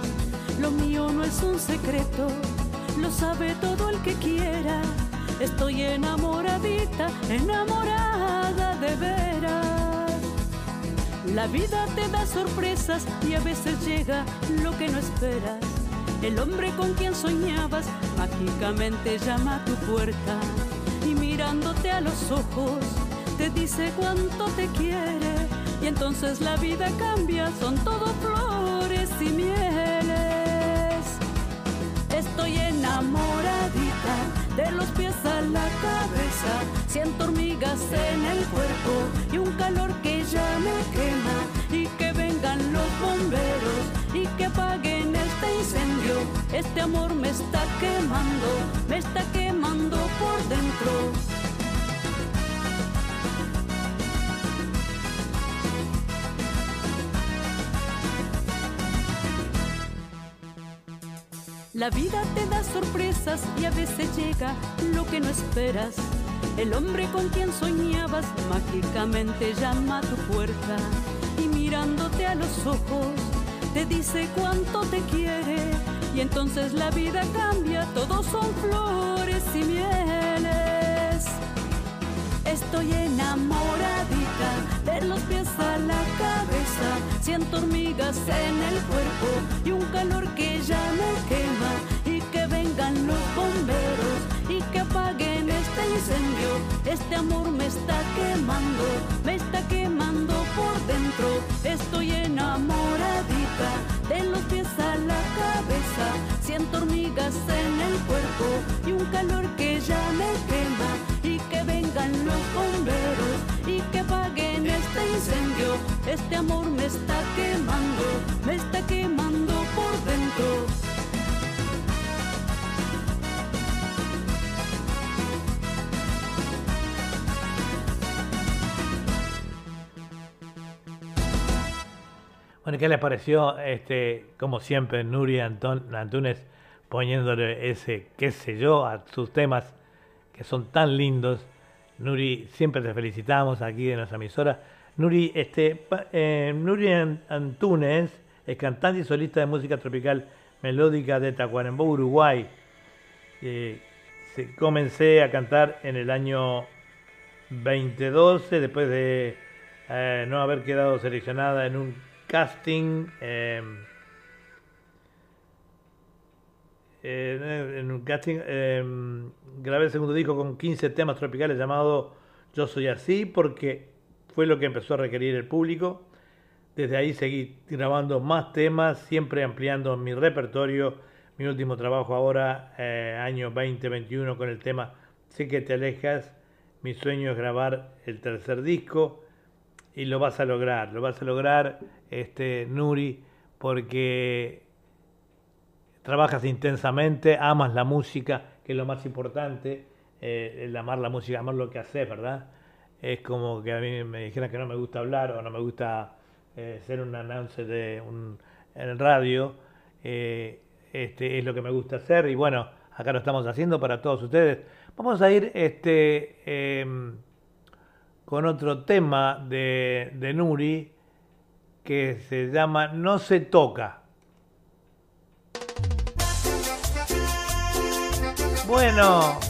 Lo mío no es un secreto, lo sabe todo el que quiera. Estoy enamoradita, enamorada de veras. La vida te da sorpresas y a veces llega lo que no esperas. El hombre con quien soñabas mágicamente llama a tu puerta a los ojos te dice cuánto te quiere y entonces la vida cambia, son todo flores y mieles. Estoy enamoradita de los pies a la cabeza. Siento hormigas en el cuerpo y un calor que ya me quema. Y que vengan los bomberos y que apaguen este incendio. Este amor me está quemando, me está quemando por dentro. La vida te da sorpresas y a veces llega lo que no esperas. El hombre con quien soñabas mágicamente llama a tu puerta y mirándote a los ojos te dice cuánto te quiere y entonces la vida cambia, todos son flores y mieles. Estoy enamoradita de los pies a la cabeza. Siento hormigas en el cuerpo y un calor que ya me quema. Y que vengan los bomberos y que apaguen este incendio. Este amor me está quemando, está quemando por dentro. Estoy enamoradita de los pies a la cabeza. Siento hormigas en el cuerpo y un calor que ya me quema. Y que vengan los bomberos y que apaguen este incendio. Este amor me está quemando, me está quemando por dentro. Bueno, ¿qué les pareció, este, como siempre, Nuri Antunes poniéndole ese, qué sé yo, a sus temas que son tan lindos? Nuri, siempre te felicitamos aquí en nuestra emisora. Nuri, este, eh, Nuri An- Antunes es cantante y solista de música tropical melódica de Tacuarembó, Uruguay. Eh, comencé a cantar en el año 2012, después de eh, no haber quedado seleccionada en un casting. casting eh, grabé el segundo disco con 15 temas tropicales llamado Yo Soy Así, porque fue lo que empezó a requerir el público. Desde ahí seguí grabando más temas, siempre ampliando mi repertorio. Mi último trabajo ahora, eh, año 2021, con el tema Sé que te alejas. Mi sueño es grabar el tercer disco y lo vas a lograr, lo vas a lograr, este, Nuri, porque trabajas intensamente, amas la música, que es lo más importante, eh, el amar la música, amar lo que haces, ¿verdad? Es como que a mí me dijeran que no me gusta hablar o no me gusta eh, ser un announcer de un, en radio, eh, este, es lo que me gusta hacer y bueno, acá lo estamos haciendo para todos ustedes. Vamos a ir este, em, con otro tema de, de Nuri que se llama No se toca. Bueno,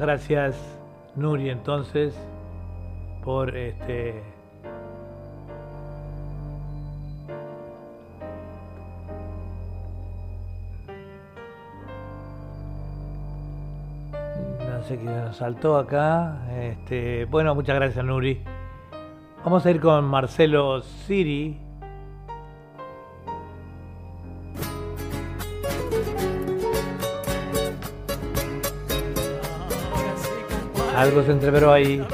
gracias Nuri entonces por este no sé qué nos saltó acá. Este, bueno, muchas gracias Nuri. Vamos a ir con Marcelo Siri. Algo se entreveró ahí.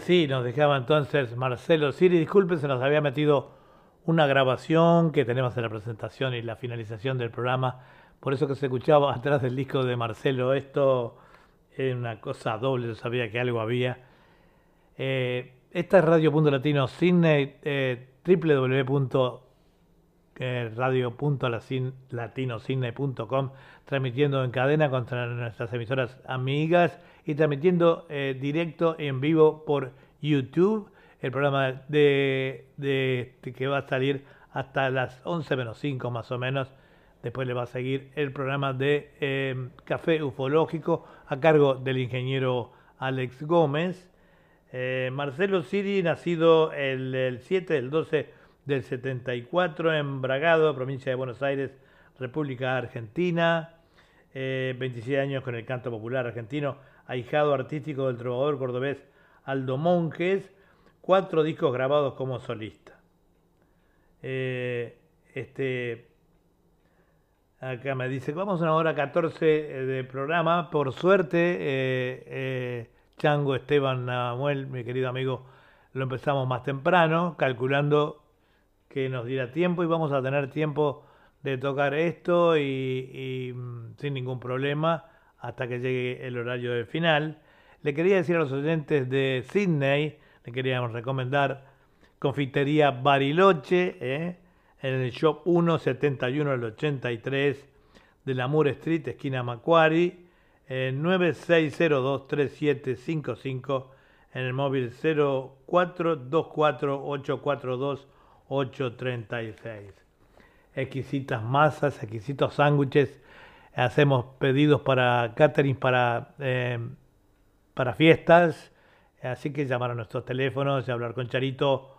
Así nos dejaba entonces Marcelo Siri. Disculpen, se nos había metido una grabación que tenemos en la presentación y la finalización del programa. Por eso que se escuchaba atrás del disco de Marcelo. Esto es una cosa doble, yo sabía que algo había. Eh, esta es Radio Punto Latino Sydney, eh, www.radio.latinosidney.com, transmitiendo en cadena contra nuestras emisoras amigas y transmitiendo eh, directo en vivo por YouTube el programa de, de- de que va a salir hasta las 11 menos 5 más o menos. Después le va a seguir el programa de eh, Café Ufológico a cargo del ingeniero Alex Gómez. Eh, Marcelo Siri, nacido el, el 7 del 12 del 74 en Bragado, provincia de Buenos Aires, República Argentina. Eh, 27 años con el canto popular argentino, ahijado artístico del trovador cordobés Aldo Monjes. Cuatro discos grabados como solista. Eh, este, acá me dice, vamos a una hora 14 de programa. Por suerte, eh, eh, Chango Esteban Namuel, mi querido amigo, lo empezamos más temprano, calculando que nos diera tiempo y vamos a tener tiempo de tocar esto y, y, mm, sin ningún problema hasta que llegue el horario del final. Le quería decir a los oyentes de Sydney, le queríamos recomendar Confitería Bariloche, ¿eh? en el shop 171 al 83 de la Moore Street, esquina Macquarie, eh, 96023755 en el móvil 0424842836. Exquisitas masas, exquisitos sándwiches. Hacemos pedidos para catering para, eh, para fiestas. Así que llamar a nuestros teléfonos y hablar con Charito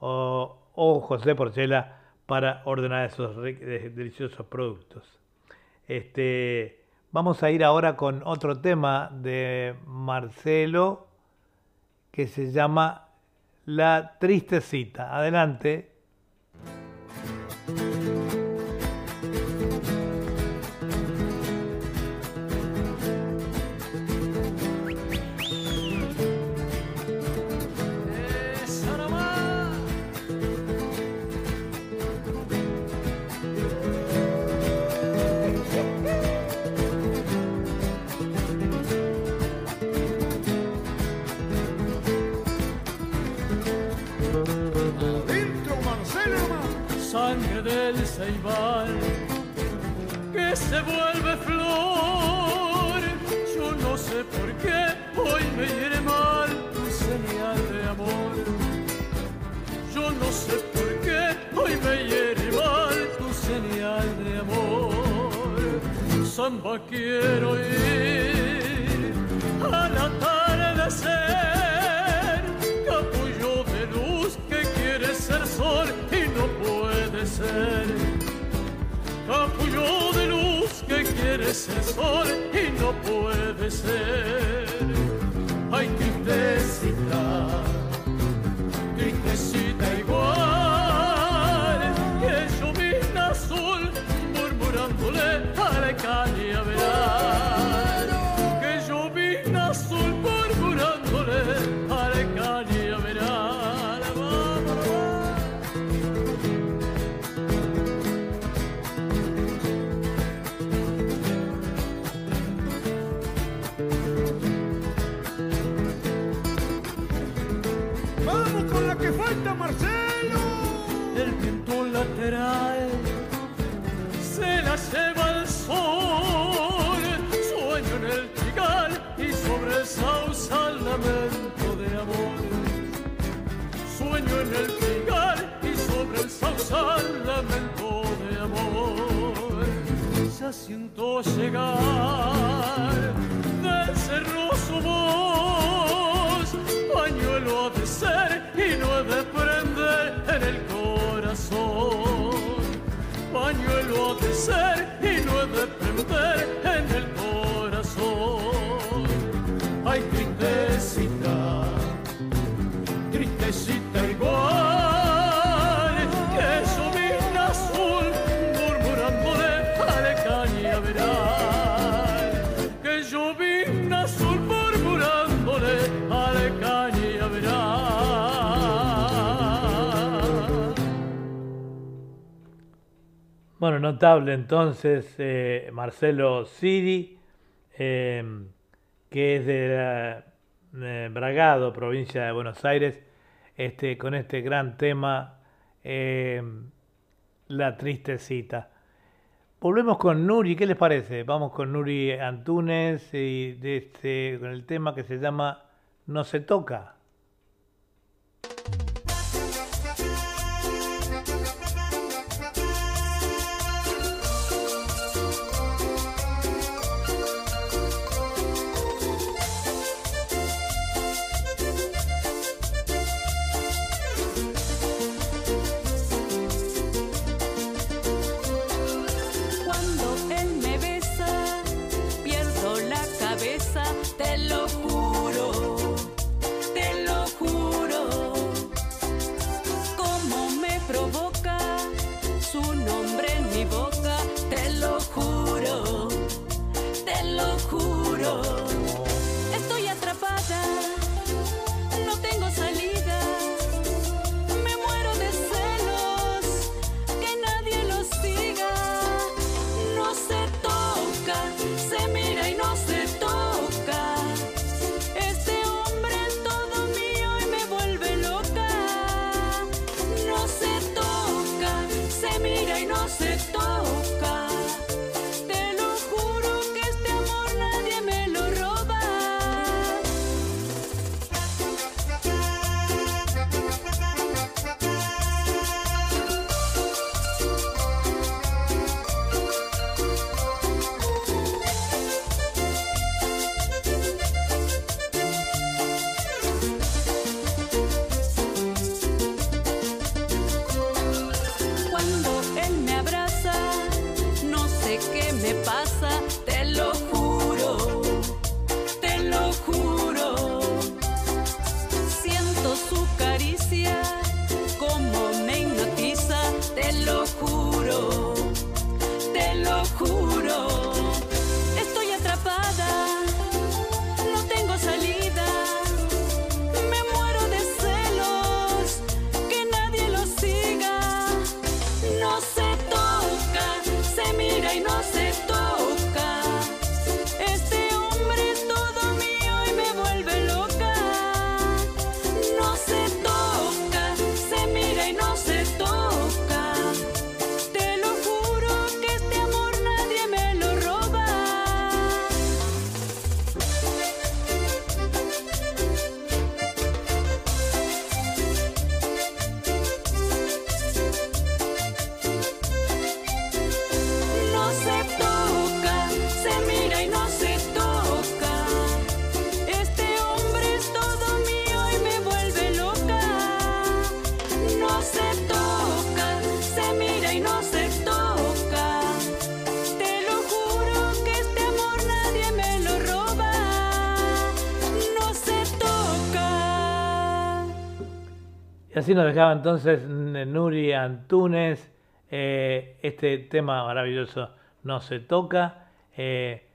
o, José Porcela para ordenar esos deliciosos productos. Este, vamos a ir ahora con otro tema de Marcelo que se llama La triste cita. Adelante. Samba quiero ir al atardecer, capullo de luz que quiere ser sol y no puede ser. Capullo de luz que quiere ser sol y no puede ser. Ay, tristecita, tristecita a la cañaveral. Que yo misma azul murmurándole a la cañaveral. Vamos, vamos. Vamos con la que falta, Marcelo. el viento lateral se la lleva sausal lamento de amor. Ya siento llegar del cerro su voz, pañuelo ha de ser y no he de prender en el corazón. Pañuelo ha de ser y no he de Bueno, notable entonces eh, Marcelo Siri, eh, que es de eh, Bragado, provincia de Buenos Aires, este, con este gran tema, La triste cita. Volvemos con Nuri, ¿qué les parece? Vamos con Nuri Antunes y de este, con el tema que se llama No se toca. Así nos dejaba entonces Nuri Antunes, eh, este tema maravilloso no se toca, eh,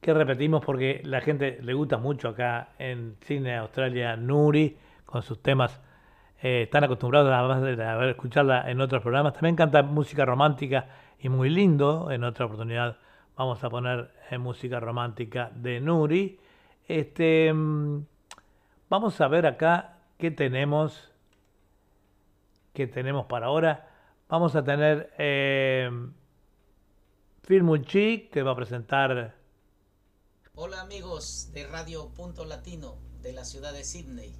que repetimos porque la gente le gusta mucho acá en Cine Australia Nuri, con sus temas, eh, están acostumbrados además de haber escucharla en otros programas, también canta música romántica y muy lindo, en otra oportunidad vamos a poner eh, música romántica de Nuri. Este, mm, vamos a ver acá qué tenemos que tenemos para ahora. Vamos a tener eh, que va a presentar. Hola amigos de Radio Punto Latino de la ciudad de Sydney.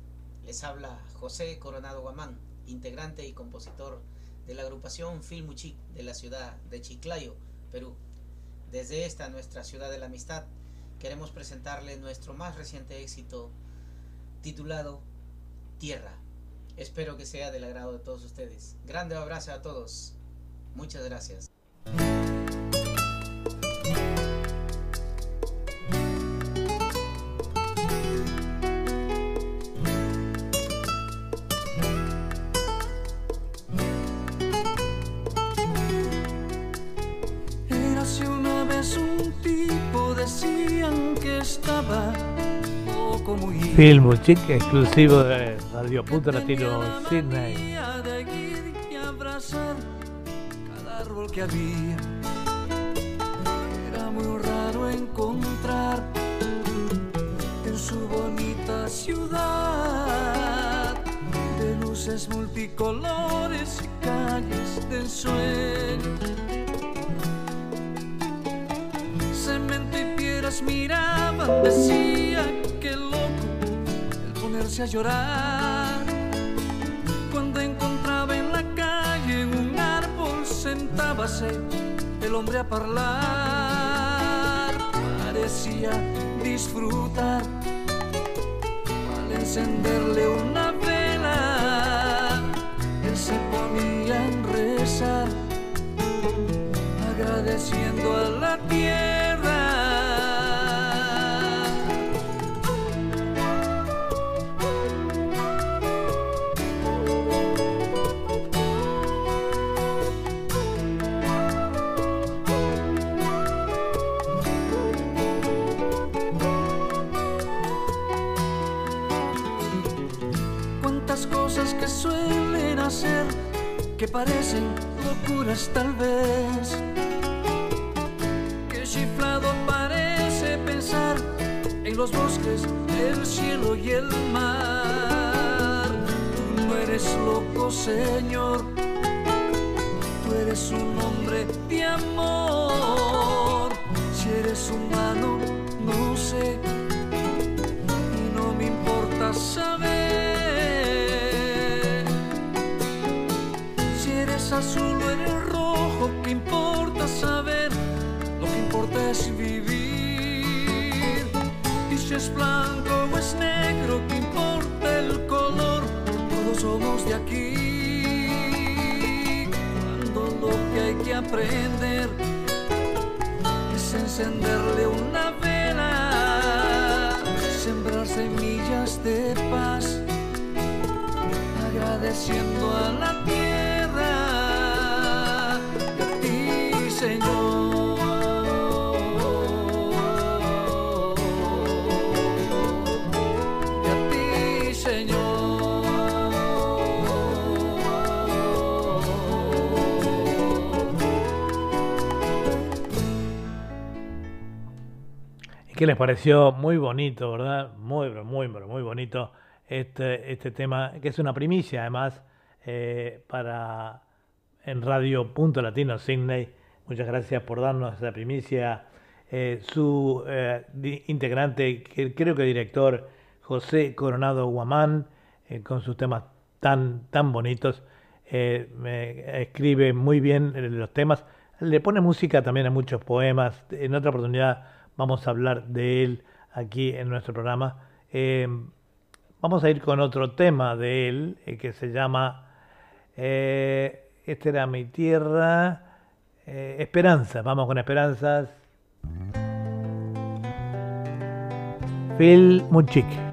Les habla José Coronado Guamán, integrante y compositor de la agrupación Filmuchi de la ciudad de Chiclayo, Perú. Desde esta nuestra ciudad de la amistad queremos presentarles nuestro más reciente éxito titulado Tierra. Espero que sea del agrado de todos ustedes. Grande abrazo a todos. Muchas gracias. Érase una vez un tipo, decían que estaba poco muy Filmuchi, exclusivo de Radio Punto Latino Sydney. De abrazar cada árbol que había. Era muy raro encontrar en su bonita ciudad de luces multicolores y calles de ensueño. Cemento y piedras miraban, decía que loco el ponerse a llorar. Cuando encontraba en la calle un árbol, sentábase el hombre a hablar. Parecía disfrutar al encenderle una vela. Él se ponía a rezar, agradeciendo a la parecen locuras tal vez. Qué chiflado parece pensar en los bosques, el cielo y el mar. Tú no eres loco, Señor. Tú eres un hombre de amor. Si eres humano, no sé. Y no me importa saber azul o eres rojo. ¿Qué importa saber? Lo que importa es vivir. Y si es blanco o es negro, ¿qué importa el color? Todos somos de aquí. Cuando lo que hay que aprender es encenderle una vela, sembrar semillas de paz, agradeciendo a la tierra ¿Y qué les pareció? Muy bonito, ¿verdad? Muy, muy, muy bonito este, este tema, que es una primicia además eh, para en Radio Punto Latino Sydney. Muchas gracias por darnos esa primicia. Eh, su eh, integrante, que creo que director, José Coronado Guamán, con sus temas tan, tan bonitos, me escribe muy bien los temas. Le pone música también a muchos poemas. En otra oportunidad vamos a hablar de él aquí en nuestro programa. Eh, vamos a ir con otro tema de él eh, que se llama eh, Esta era mi tierra. eh, Esperanza. Vamos con Esperanzas. Phil Muchik.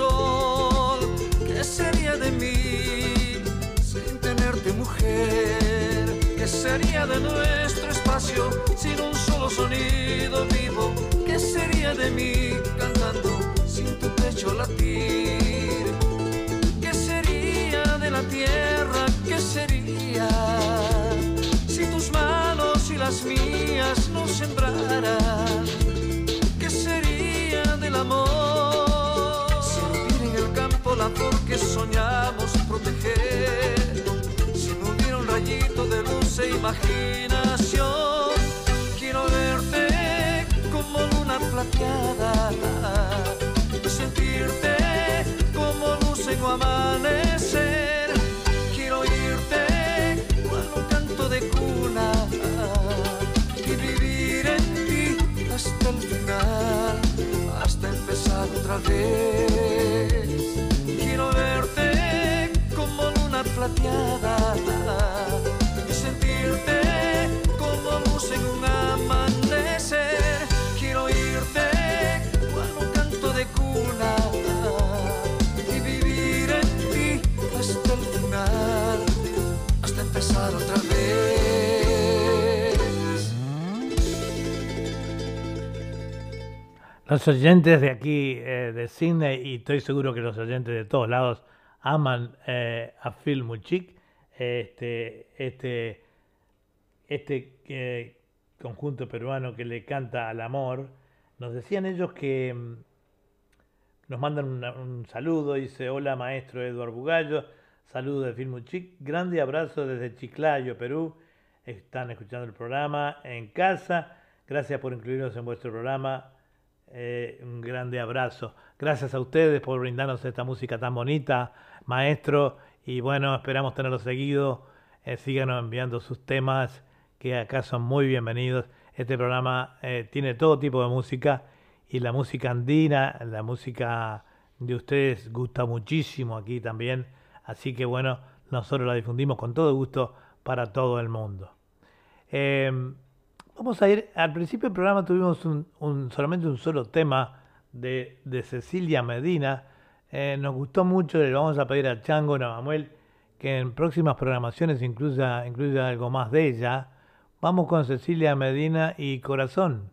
Sería vez. Quiero verte como luna plateada y sentirte como luz en un amanecer. Quiero oírte cual un canto de cuna y vivir en ti hasta el final, hasta empezar otra vez. Los oyentes de aquí, eh, de Sydney, y estoy seguro que los oyentes de todos lados aman eh, a Phil Muchik, este, este, este eh, conjunto peruano que le canta al amor. Nos decían ellos que mm, nos mandan un saludo, dice, hola maestro Eduardo Bugallo, saludo de Phil Muchik, grande abrazo desde Chiclayo, Perú, están escuchando el programa en casa, gracias por incluirnos en vuestro programa, eh, un grande abrazo. Gracias a ustedes por brindarnos esta música tan bonita, maestro. Y bueno, esperamos tenerlo seguido. Eh, síganos enviando sus temas, que acá son muy bienvenidos. Este programa eh, tiene todo tipo de música y la música andina, la música de ustedes gusta muchísimo aquí también. Así que bueno, nosotros la difundimos con todo gusto para todo el mundo. Vamos a ir, al principio del programa tuvimos un, un- solamente un solo tema de, de Cecilia Medina. Eh, nos gustó mucho, le vamos a pedir a Chango Navamuel que en próximas programaciones incluya algo más de ella. Vamos con Cecilia Medina y Corazón.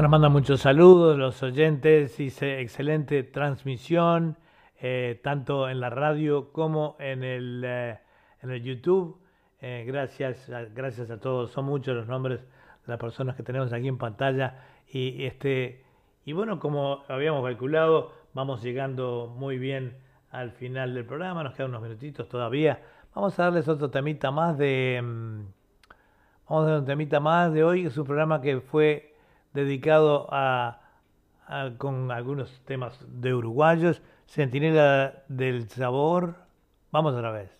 Nos mandan muchos saludos los oyentes, dice excelente transmisión, eh, tanto en la radio como en el, eh, en el YouTube. Eh, gracias, gracias a todos, son muchos los nombres de las personas que tenemos aquí en pantalla. Y, este, y bueno, como habíamos calculado, vamos llegando muy bien al final del programa, nos quedan unos minutitos todavía. Vamos a darles otro temita más de... Mm, vamos a dar un temita más de hoy, es un programa que fue dedicado a, con algunos temas de uruguayos. Centinela del Sabor. Vamos otra vez.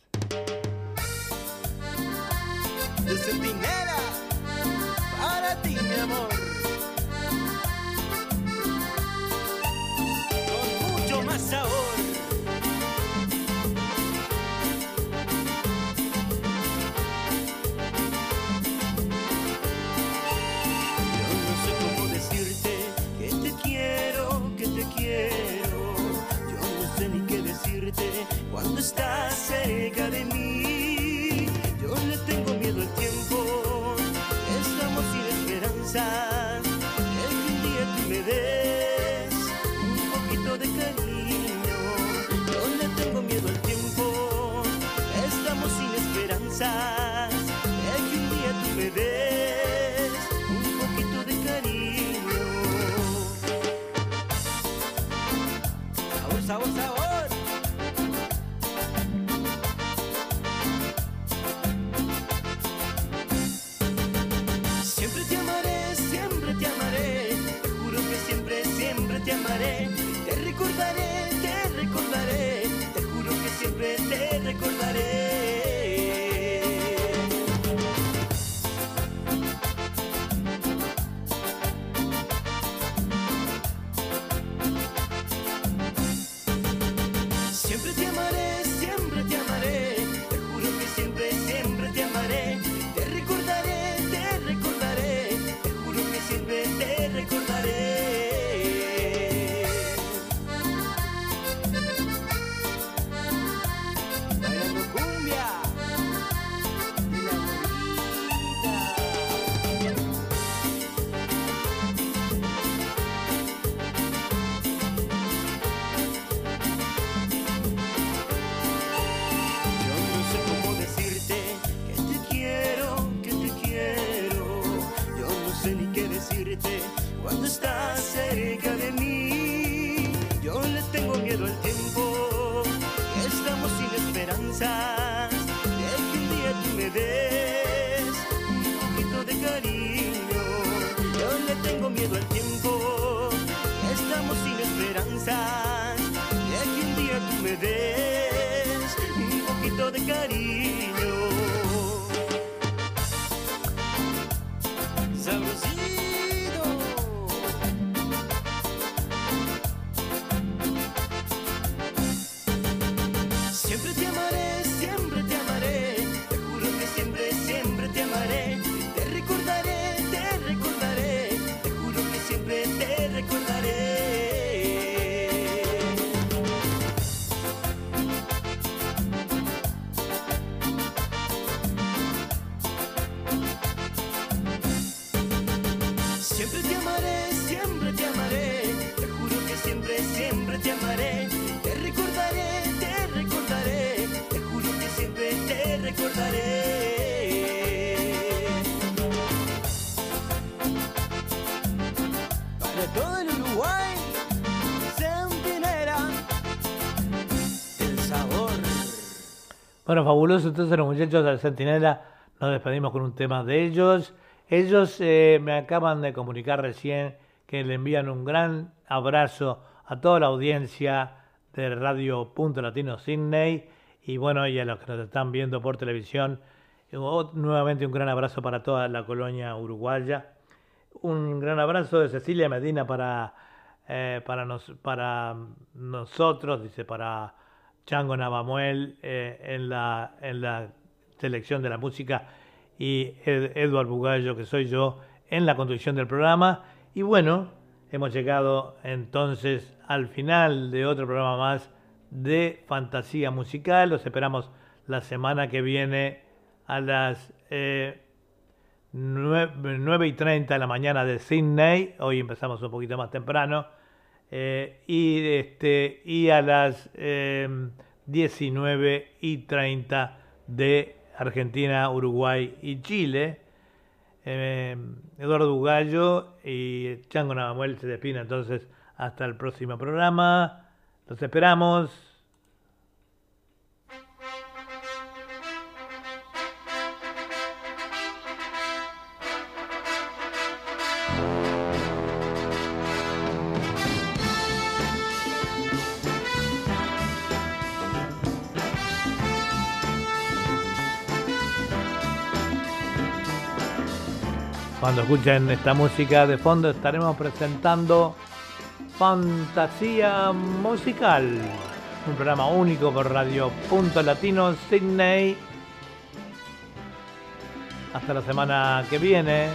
Bueno, fabuloso. Entonces los muchachos del Centinela nos despedimos con un tema de ellos. Ellos eh, me acaban de comunicar recién que le envían un gran abrazo a toda la audiencia de Radio Punto Latino Sydney y bueno, y a los que nos están viendo por televisión. Nuevamente un gran abrazo para toda la colonia uruguaya. Un gran abrazo de Cecilia Medina para, eh, para, nos, para nosotros, dice, para Chango Navamuel eh, en, la, en la selección de la música y Ed- Edward Bugallo, que soy yo, en la conducción del programa. Y bueno, hemos llegado entonces al final de otro programa más de fantasía musical. Los esperamos la semana que viene a las eh, 9, y 30 de la mañana de Sydney. Hoy empezamos un poquito más temprano. Eh, y, este, y a las eh, 19 y 30 de Argentina, Uruguay y Chile. Eh, Eduardo Bugallo y Chango Navamuel se despiden entonces hasta el próximo programa. Los esperamos. Cuando escuchen esta música de fondo estaremos presentando Fantasía Musical, un programa único por Radio Punto Latino Sydney. Hasta la semana que viene.